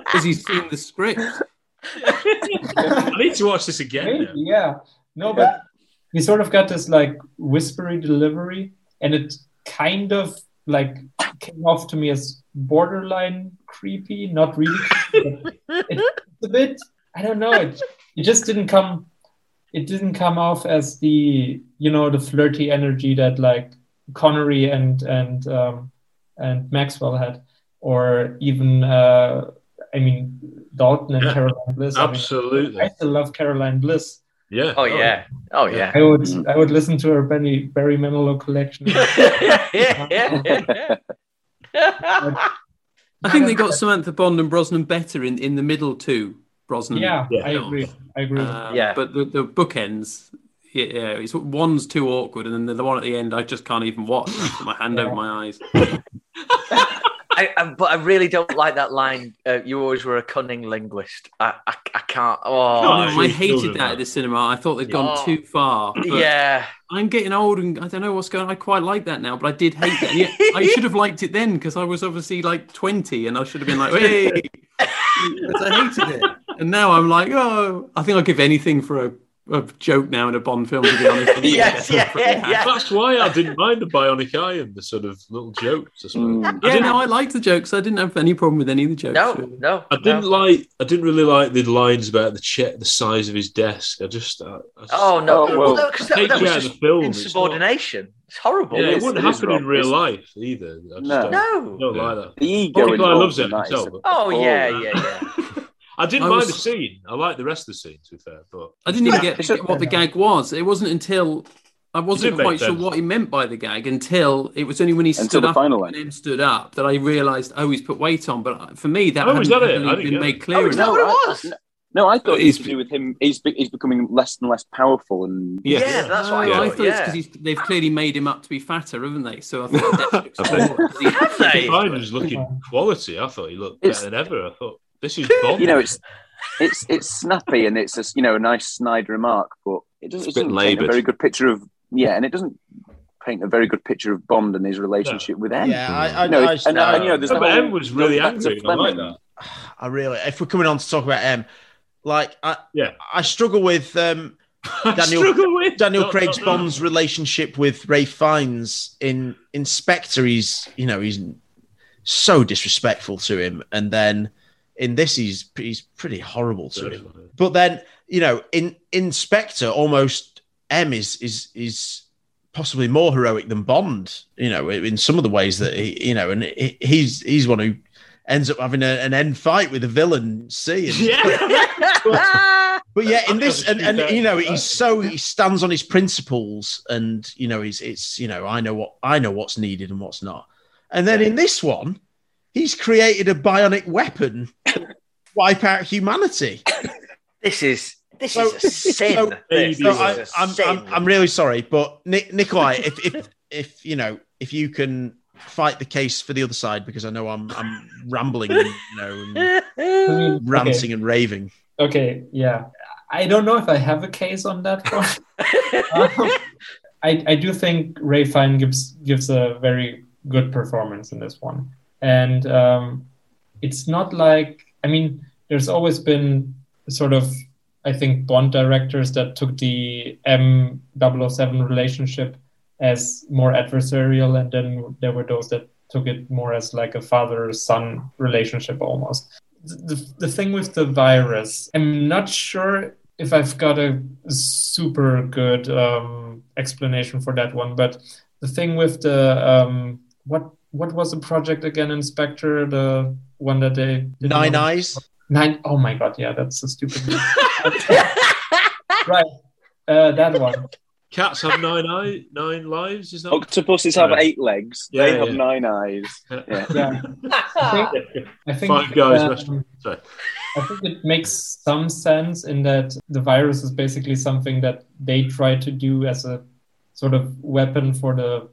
Because he's seen the script. [LAUGHS] I need to watch this again. Maybe, yeah. No, but he sort of got this like whispery delivery, and it kind of like came off to me as borderline creepy, not really creepy, but it, it's a bit I don't know, it it just didn't come it didn't come off as the you know the flirty energy that like Connery and and um, and Maxwell had, or even uh, I mean Dalton and Yeah, Caroline Bliss. I mean, absolutely. I still love Caroline Bliss. Yeah. Oh yeah. Oh yeah. I would I would listen to her Barry Barry Manilow collection. Yeah, yeah, yeah. I think they got Samantha Bond and Brosnan better in, in the middle too. Brosnan. Yeah, I agree. I agree. Um, Yeah. But the, the bookends, yeah, yeah, it's one's too awkward, and then the, the one at the end I just can't even watch. I put my hand over my eyes. [LAUGHS] I, I, but I really don't like that line. Uh, you always were a cunning linguist. I, I, I can't. Oh, No, I hated that at the cinema. I thought they'd gone Oh. too far. [CLEARS THROAT] yeah. I'm getting old and I don't know what's going on. I quite like that now, but I did hate that. Yeah, I should have liked it then because I was obviously like 20 and I should have been like, hey, [LAUGHS] I hated it. And now I'm like, oh, I think I'll give anything for a, a joke now in a Bond film, to be honest. [LAUGHS] Yes, yeah, [LAUGHS] yeah, yeah. That's why I didn't mind the bionic eye and the sort of little jokes. I suppose. Mm. I Yeah, didn't, no, I liked the jokes. I didn't have any problem with any of the jokes. No, really. no. I didn't no. like. I didn't really like the lines about the check, the size of his desk. I just. Uh, I, I just Oh no. Oh, well, well, because that, that was just the film. It's insubordination. It's horrible. yeah, It it is- wouldn't it is happen in real It's- life either. I just No. don't, No. don't Yeah. like that. The ego Nikolai loves it, in that is himself, a- but- Oh yeah, yeah, yeah. I didn't I mind was- the scene. I like the rest of the scene, to be fair. But I didn't even get, get what the gag was. It wasn't until I wasn't quite sure what he meant by the gag until it was only when he Until stood the up final and line. then stood up that I realised, oh, he's put weight on. But for me, that Oh, hadn't that it? really I didn't been get made it. clear Oh, is that what it was? No, I thought it He's- was to do with him. He's be- he's becoming less and less powerful, and Yeah. Yeah, that's what Oh, I I thought. thought it's Yeah. because they've clearly made him up to be fatter, haven't they? So I thought [LAUGHS] that should I explain it, 'cause Have they? mine was looking quality. I thought he looked It's- better than ever. I thought this is Bond. [LAUGHS] you know, it's it's it's snappy and it's a you know a nice snide remark, but it doesn't, It's it a bit doesn't paint a very good picture of yeah, and it doesn't paint a very good picture of Bond and his relationship with M. Yeah, I, I, You know, I, and, and, you know, there's No, but M was really angry. I like that. [SIGHS] I really. If we're coming on to talk about M, like I, Yeah. I struggle with um, [LAUGHS] Daniel- struggle with Daniel not- Craig's not- not- Bond's relationship with Ralph Fiennes in Spectre. He's you know he's so disrespectful to him, and then in this he's he's pretty horrible to him. But then you know in Spectre, almost M is is is possibly more heroic than Bond. You know in some of the ways that he you know, and he's he's one who ends up having a, an end fight with a villain C. And, Yeah. [LAUGHS] but yeah, in this, and, and you know, he's so he stands on his principles, and you know, he's it's you know, I know what I know what's needed and what's not. And then in this one, he's created a bionic weapon wipe out humanity. This is this So- is a sin. so- This So is I, a I'm, sin. I'm, I'm really sorry, but Nick, Nikolai, if, if if you know if you can fight the case for the other side, because I know I'm I'm rambling, and, you know, and [LAUGHS] I mean, ranting and raving. Okay, yeah. I don't know if I have a case on that one. [LAUGHS] Um, I, I do think Ralph Fiennes gives gives a very good performance in this one, and um, it's not like I mean, there's always been sort of I think Bond directors that took the M 007 relationship as more adversarial, and then there were those that took it more as like a father son relationship almost. The, the thing with the virus, I'm not sure if I've got a super good um, explanation for that one, but the thing with the um, what what was the project again, in Spectre? The one that they did Nine Eyes. Nine oh my god, yeah, that's a stupid name. [LAUGHS] [LAUGHS] right, uh, that one. Cats have nine eye, nine lives. Is that Octopuses have eight legs. Yeah, they have nine eyes. Yeah. Yeah. I think, I think Five guys. um. Sorry. I think it makes some sense in that the virus is basically something that they try to do as a sort of weapon for the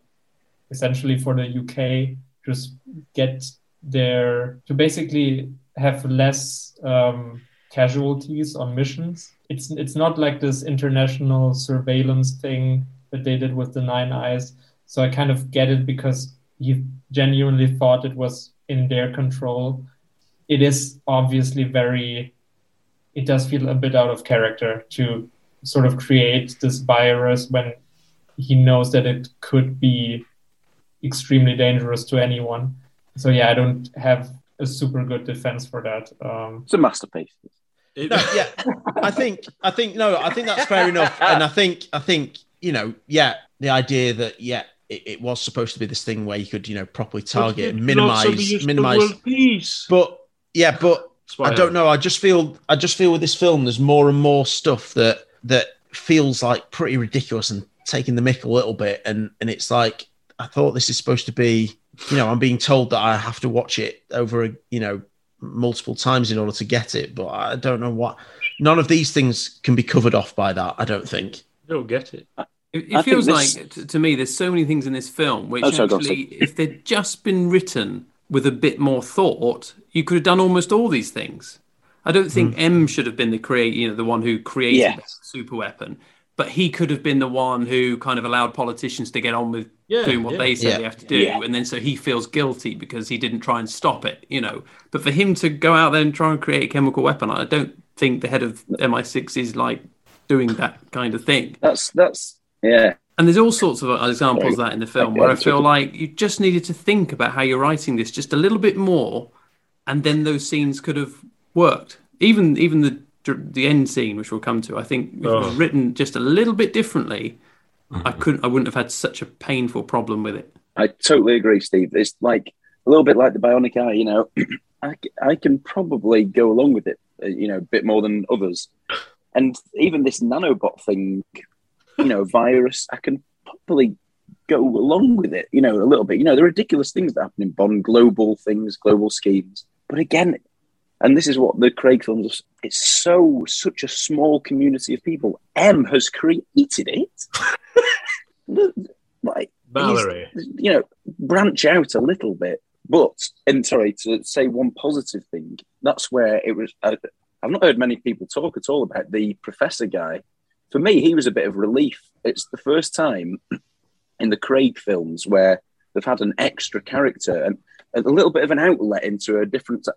essentially for the UK just get their to basically have less um, casualties on missions. It's it's not like this international surveillance thing that they did with the Nine Eyes. So I kind of get it because he genuinely thought it was in their control. It is obviously very. It does feel a bit out of character to sort of create this virus when he knows that it could be extremely dangerous to anyone. So yeah, I don't have a super good defense for that. Um, It's a masterpiece. No, yeah, I think I think no, I think that's fair enough, and I think I think you know, yeah, the idea that yeah, it, it was supposed to be this thing where you could you know properly target and minimize minimize, peace. but yeah, but I don't know. I just feel I just feel with this film, there's more and more stuff that that feels like pretty ridiculous and taking the mick a little bit, and and it's like I thought this is supposed to be, you know, I'm being told that I have to watch it over, a, you know, multiple times in order to get it, but I don't know what. None of these things can be covered off by that. I don't think. don't get it. It, it feels this- like to, to me there's so many things in this film which Oh, sorry, actually, if they'd just been written with a bit more thought, you could have done almost all these things. I don't think hmm. M should have been the create, you know, the one who created Yeah. the super weapon, but he could have been the one who kind of allowed politicians to get on with Yeah, doing what yeah. they say Yeah. they have to do, Yeah. and then so he feels guilty because he didn't try and stop it, you know. But for him to go out there and try and create a chemical weapon, I don't think the head of MI6 is like doing that kind of thing. That's that's yeah. And there's all sorts of examples of that in the film where I feel like you just needed to think about how you're writing this just a little bit more, and then those scenes could have worked. Even even the the end scene, which we'll come to, I think if it was Oh. written just a little bit differently, I couldn't, I wouldn't have had such a painful problem with it. I totally agree, Steve. It's like a little bit like the bionic eye. You know, [CLEARS THROAT] I, I can probably go along with it. uh, You know, a bit more than others. And even this nanobot thing, you know, virus, I can probably go along with it. You know, a little bit. You know, the ridiculous things that happen in Bond, global things, global schemes. But again, and this is what the Craig films. It's so such a small community of people. M has created it. [LAUGHS] like Valerie. you know, branch out a little bit. But, and sorry, to say one positive thing, that's where it was. I, I've not heard many people talk at all about the professor guy. For me, he was a bit of relief. It's the first time [CLEARS THROAT] in the Craig films where they've had an extra character and a little bit of an outlet into a different.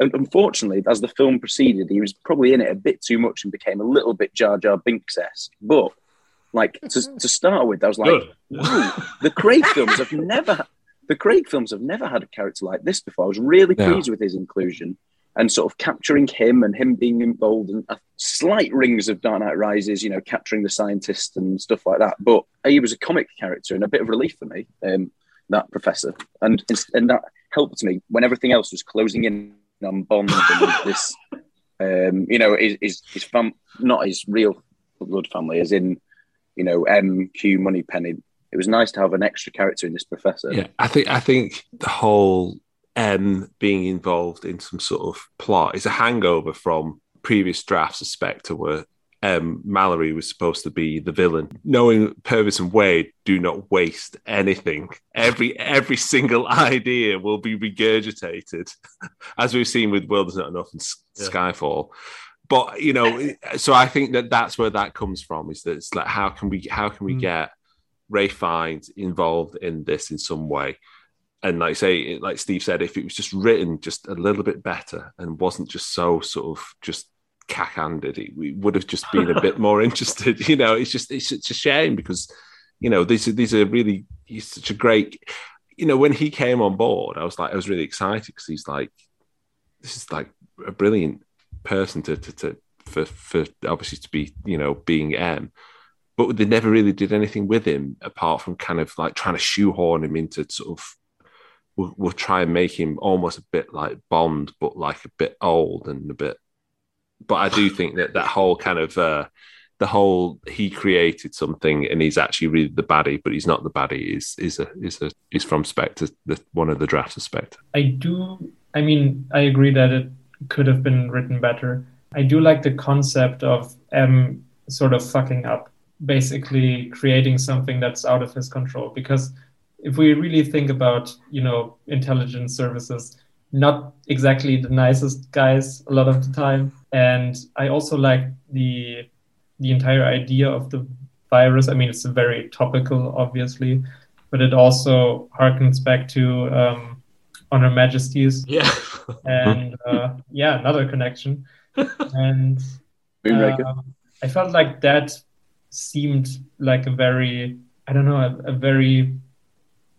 And unfortunately, as the film proceeded, he was probably in it a bit too much and became a little bit Jar Jar Binks esque. But like to, to start with, I was like, the Craig films have never the Craig films have never had a character like this before. I was really No. pleased with his inclusion and sort of capturing him and him being involved in uh, slight rings of Dark Knight Rises, you know, capturing the scientist and stuff like that. But he was a comic character and a bit of relief for me, um, that professor, and and that helped me when everything else was closing in on Bond and this, um, you know, his his, his fam- not his real blood family, as in, you know, MQ Moneypenny. It was nice to have an extra character in this professor. Yeah, I think I think the whole M being involved in some sort of plot is a hangover from previous drafts of Spectre where um, Mallory was supposed to be the villain. Knowing Purvis and Wade do not waste anything. Every every single [LAUGHS] idea will be regurgitated, [LAUGHS] as we've seen with World Is Not Enough and Yeah. Skyfall. But you know, [LAUGHS] so I think that that's where that comes from. Is that it's like how can we how can we get Ralph Fiennes involved in this in some way? And like say, like Steve said, if it was just written just a little bit better and wasn't just so sort of just cack-handed, we would have just been a [LAUGHS] bit more interested. You know, it's just it's, it's a shame because you know these are these are really he's such a great. You know, when he came on board, I was like I was really excited because he's like this is like a brilliant person to to, to for for obviously to be you know being M. But they never really did anything with him apart from kind of like trying to shoehorn him into sort of we'll, we'll try and make him almost a bit like Bond, but like a bit old and a bit. But I do think that that whole kind of uh, the whole he created something and he's actually really the baddie, but he's not the baddie. Is is a is a is from Spectre, the one of the drafts of Spectre. I do. I mean, I agree that it could have been written better. I do like the concept of M sort of fucking up, basically creating something that's out of his control. Because if we really think about, you know, intelligence services, not exactly the nicest guys a lot of the time. And I also like the the entire idea of the virus. I mean, it's very topical, obviously, but it also harkens back to um, on Her Majesty's. Yeah. and [LAUGHS] uh, yeah, another connection. And [LAUGHS] uh, I felt like that seemed like a very, I don't know, a, a very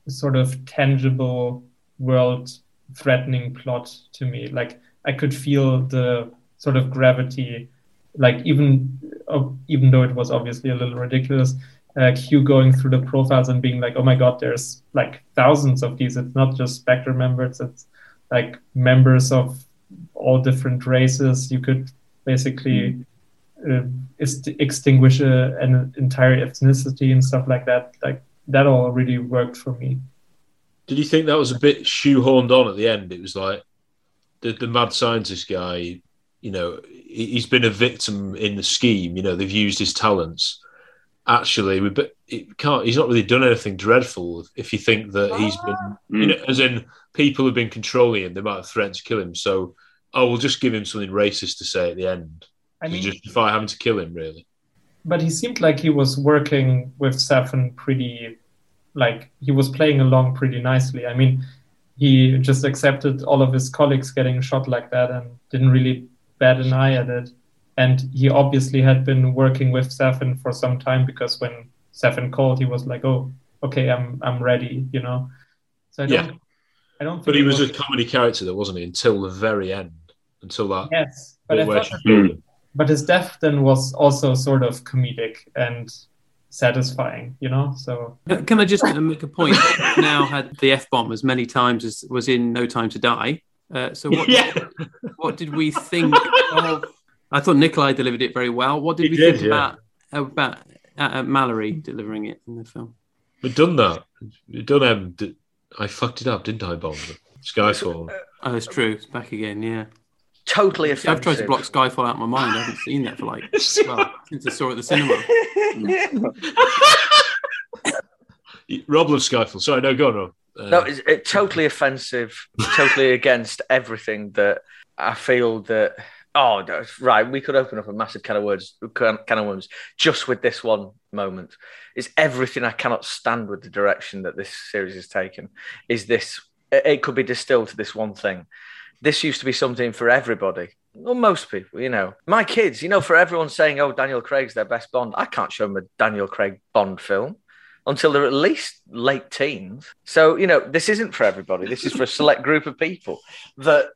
sort of tangible world threatening plot to me. Like I could feel the sort of gravity, like even uh, even though it was obviously a little ridiculous, uh, Q going through the profiles and being like, oh my god, there's like thousands of these. It's not just Spectre members. It's like members of all different races. You could basically uh, est- extinguish a, an entire ethnicity and stuff like that. Like that all really worked for me. Did you think that was a bit shoehorned on at the end? It was like the, the mad scientist guy, you know, he- he's been a victim in the scheme. You know, they've used his talents. Actually, we but it can't. He's not really done anything dreadful. If you think that he's been, ah. you know, as in people have been controlling him, they might have threatened to kill him. So, oh, we'll just give him something racist to say at the end I to mean- justify having to kill him. Really, But he seemed like he was working with Safin pretty, like he was playing along pretty nicely. I mean, he just accepted all of his colleagues getting shot like that and didn't really bat an eye at it. And he obviously had been working with Safin for some time because when Safin called, he was like, "Oh, okay, I'm I'm ready," you know. So I don't, Yeah. I don't. Think but he it was a comedy character, though, wasn't he? Until the very end, until that. Yes, but I thought she that- killed him. but his death then was also sort of comedic and satisfying, you know. So Can can I just uh, make a point? [LAUGHS] now had the f bomb as many times as was in No Time to Die. Uh, so what? What did we think of? I thought Nikolai delivered it very well. What did He we did, think yeah. about about uh, uh, Mallory delivering it in the film? We've done that. We've done. Um, d- I fucked it up, didn't I, Bond? Skyfall. Oh, it's true. It's back again. Yeah. Totally See, I've tried to block Skyfall out of my mind. I haven't seen that for like [LAUGHS] well, since I saw it at the cinema. [LAUGHS] Rob loves Skyfall. Sorry, no, go on, Rob. Uh, No, it's, it's totally offensive, totally [LAUGHS] against everything that I feel that. Oh, no, right. We could open up a massive can of words, can, can of worms, just with this one moment. It's everything I cannot stand with the direction that this series has taken. Is this? It it could be distilled to this one thing. This used to be something for everybody. Well, most people, you know, my kids, you know, for everyone saying, "Oh, Daniel Craig's their best Bond," I can't show them a Daniel Craig Bond film until they're at least late teens. So, you know, this isn't for everybody. This is for a select group of people that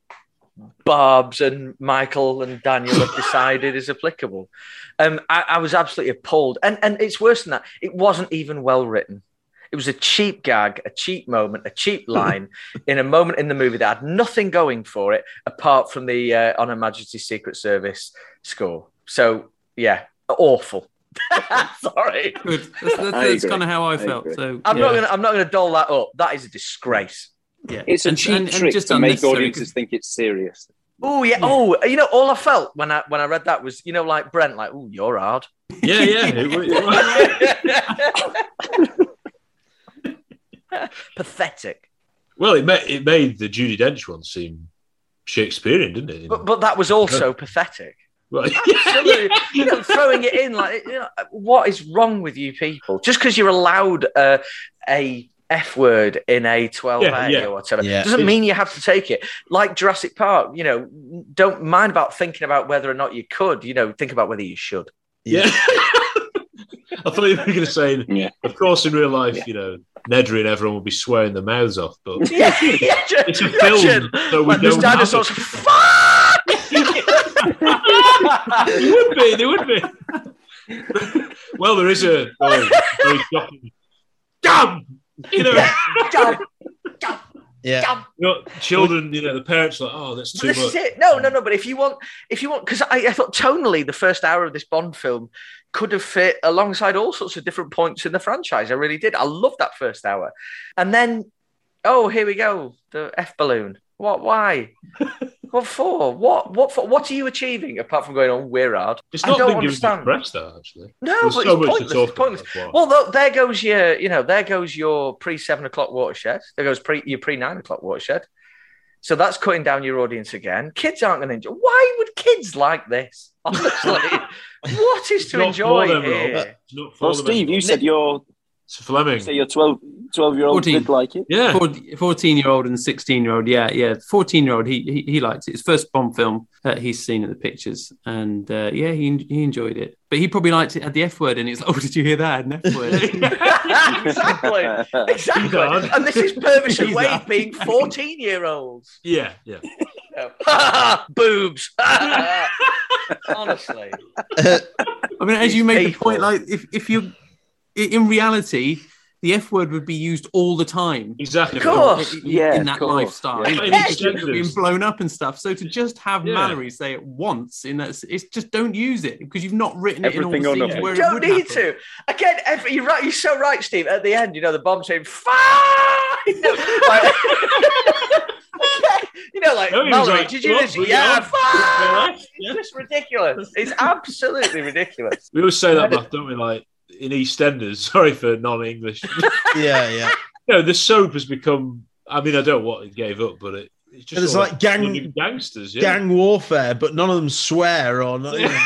Barb's and Michael and Daniel have decided is applicable. Um, I, I was absolutely appalled. And, and it's worse than that. It wasn't even well written. It was a cheap gag, a cheap moment, a cheap [LAUGHS] line in a moment in the movie that had nothing going for it apart from the uh, On Her Majesty's Secret Service score. So, yeah, awful. [LAUGHS] Sorry. Good. That's, that's, that's kind of how I, I felt. agree. So I'm yeah. not gonna I'm not gonna doll that up. That is a disgrace. Yeah, It's a And- cheap and- and trick just to make unnecessary, audiences think it's serious. Oh yeah. Oh, you know, all I felt when I when I read that was, you know, like Brent, like, oh, you're hard. Yeah, yeah. [LAUGHS] it wa- it wa- Pathetic. well, it made it made the Judi Dench one seem Shakespearean, didn't it? But but that was also pathetic. Well, [LAUGHS] Absolutely. you know, throwing it in like, you know, what is wrong with you people? Just because you're allowed uh, a F word in a 12A Yeah, yeah. or whatever Yeah. doesn't mean you have to take it. Like Jurassic Park, you know, don't mind about thinking about whether or not you could, you know, think about whether you should. Yeah. [LAUGHS] I thought you were going to say, Yeah. of course, in real life, you know, Nedry and everyone will be swearing their mouths off, but [LAUGHS] Yeah, yeah, it's a film, so we like don't have dinosaurs. it. Fuck! [LAUGHS] They would be, they would be. well, there is a oh, very shocking. Damn! You know, Yeah. you know, children, you know, the parents are like, oh, that's too this much. is it. No, no, no. But if you want, if you want, because I, I thought tonally, the first hour of this Bond film could have fit alongside all sorts of different points in the franchise. I really did. I loved that first hour, and then, oh, here we go, the F balloon. What? Why? [LAUGHS] what for? What? What for? What are you achieving apart from going on? We're hard. It's I not don't been given understand. press, though, actually. No, There's but so it's pointless. It's pointless. about. Well, though, there goes your, you know, there goes your pre seven o'clock watershed. There goes pre your pre nine o'clock watershed. So that's cutting down your audience again. Kids aren't going to enjoy. Why would kids like this? Honestly, [LAUGHS] what is to Not enjoy for them, here? Not for Well, them Steve, anymore. you said your It's Fleming. you say your 12, 12 year old 14. did like it. Yeah. 14 year old and 16 year old. Yeah, yeah. 14 year old, he, he he liked it. His first Bond film that he's seen in the pictures. And uh, yeah, he, he enjoyed it. But he probably liked it at the F word. And he's like, [LAUGHS] oh, did you hear that? An F [LAUGHS] word. [LAUGHS] exactly, exactly. hard. And this is Purvis and Wade hard. being fourteen-year-olds. Yeah, yeah. Boobs. Honestly, I mean, as you These made the point, like if, if you, i- in reality, the F word would be used all the time. Exactly. Of course. in- Yeah, in that course. lifestyle, Yeah. Yeah. being blown up and stuff. So to just have Yeah. Mallory say it once in that, it's just don't use it because you've not written it Everything in all the scenes where you don't need happen. to. Again, every, you're right. You're so right, Steve. At the end, you know, the bomb saying "fine." No, [LAUGHS] like, [LAUGHS] you know, like No, Mallory, like, did you "What? listen? Bring Yeah, on." fine. Yeah. It's just ridiculous. It's absolutely ridiculous. We always say that, Matt, don't we? Like in EastEnders. [LAUGHS] Sorry for non-English. [LAUGHS] Yeah, yeah. you know, the soap has become. I mean, I don't know what it gave up, but it, it's just There's like gang- gangsters. Yeah. Gang warfare, but none of them swear or not. You know.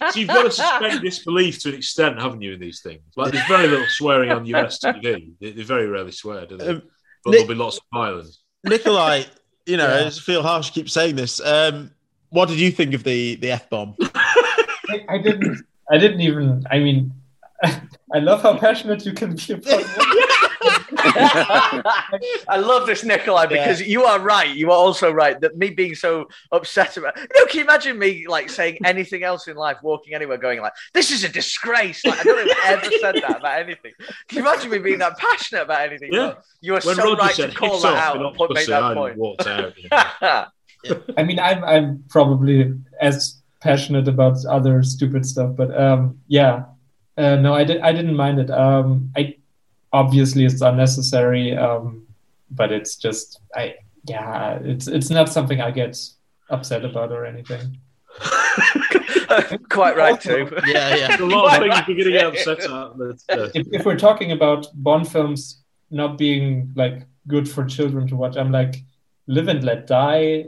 [LAUGHS] so you've got to suspend disbelief to an extent, haven't you? In these things, like there's very little swearing on US TV. They, they very rarely swear, do they? Um, but Nick- there'll be lots of violence. Nikolai, you know, Yeah. I just feel harsh to keep saying this. Um, what did you think of the the f bomb? I, I didn't. I didn't even. I mean, [LAUGHS] I love how passionate you can be about. [LAUGHS] I love this, Nikolai, because you are right. You are also right that me being so upset about. You know, can you imagine me like saying anything else in life, walking anywhere, going like, "This is a disgrace." Like I don't have ever [LAUGHS] said that about anything. Can you imagine me being that passionate about anything? Yeah. You are When so Roger right said to call "Hits that out and and make that Island point. walked out. you know. I mean, I'm I'm probably as passionate about other stupid stuff, but um, yeah, uh, no, I did I didn't mind it. Um, I obviously it's unnecessary, um, but it's just I yeah, it's it's not something I get upset about or anything. [LAUGHS] Quite right too. [LAUGHS] Yeah, yeah. There's a lot of things we're going to get upset at. but, uh, If, if we're talking about Bond films not being like good for children to watch, I'm like Live and Let Die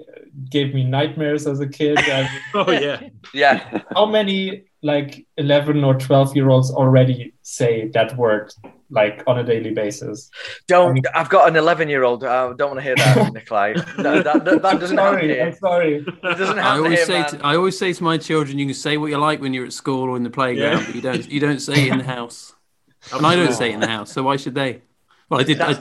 gave me nightmares as a kid. [LAUGHS] I- oh yeah, Yeah. how many like 11 or 12 year olds already say that word like on a daily basis Don't. I've got an 11 year old. I don't want to hear that, [LAUGHS] Nikolai. That, that, that, that doesn't happen sorry here. i'm sorry It doesn't happen. I always here, say man. to, I always say to my children, you can say what you like when you're at school or in the playground, Yeah. but you don't you don't say it in the house. [LAUGHS] And I don't say it in the house, so why should they? Well, I did. I,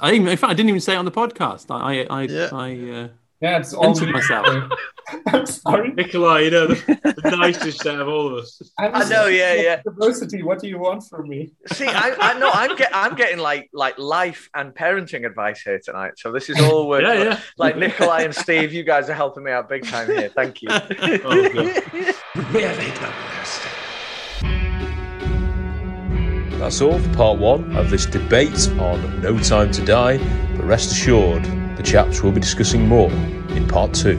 I even, in fact, I didn't even say it on the podcast. I I I, Yeah. I uh, yeah it's all Censored myself. [LAUGHS] i'm sorry Nikolai, you know, the, the nicest out of all of us. [LAUGHS] I'm I know, yeah, yeah. diversity what do you want from me See, I, I know I'm get, I'm getting like like life and parenting advice here tonight. So this is all [LAUGHS] work. Yeah, yeah. Like Nikolai and Steve, you guys are helping me out big time here. Thank you. Oh, God. Really don't that's all for part one of this debate on No Time to Die. But rest assured, the chaps will be discussing more in part two.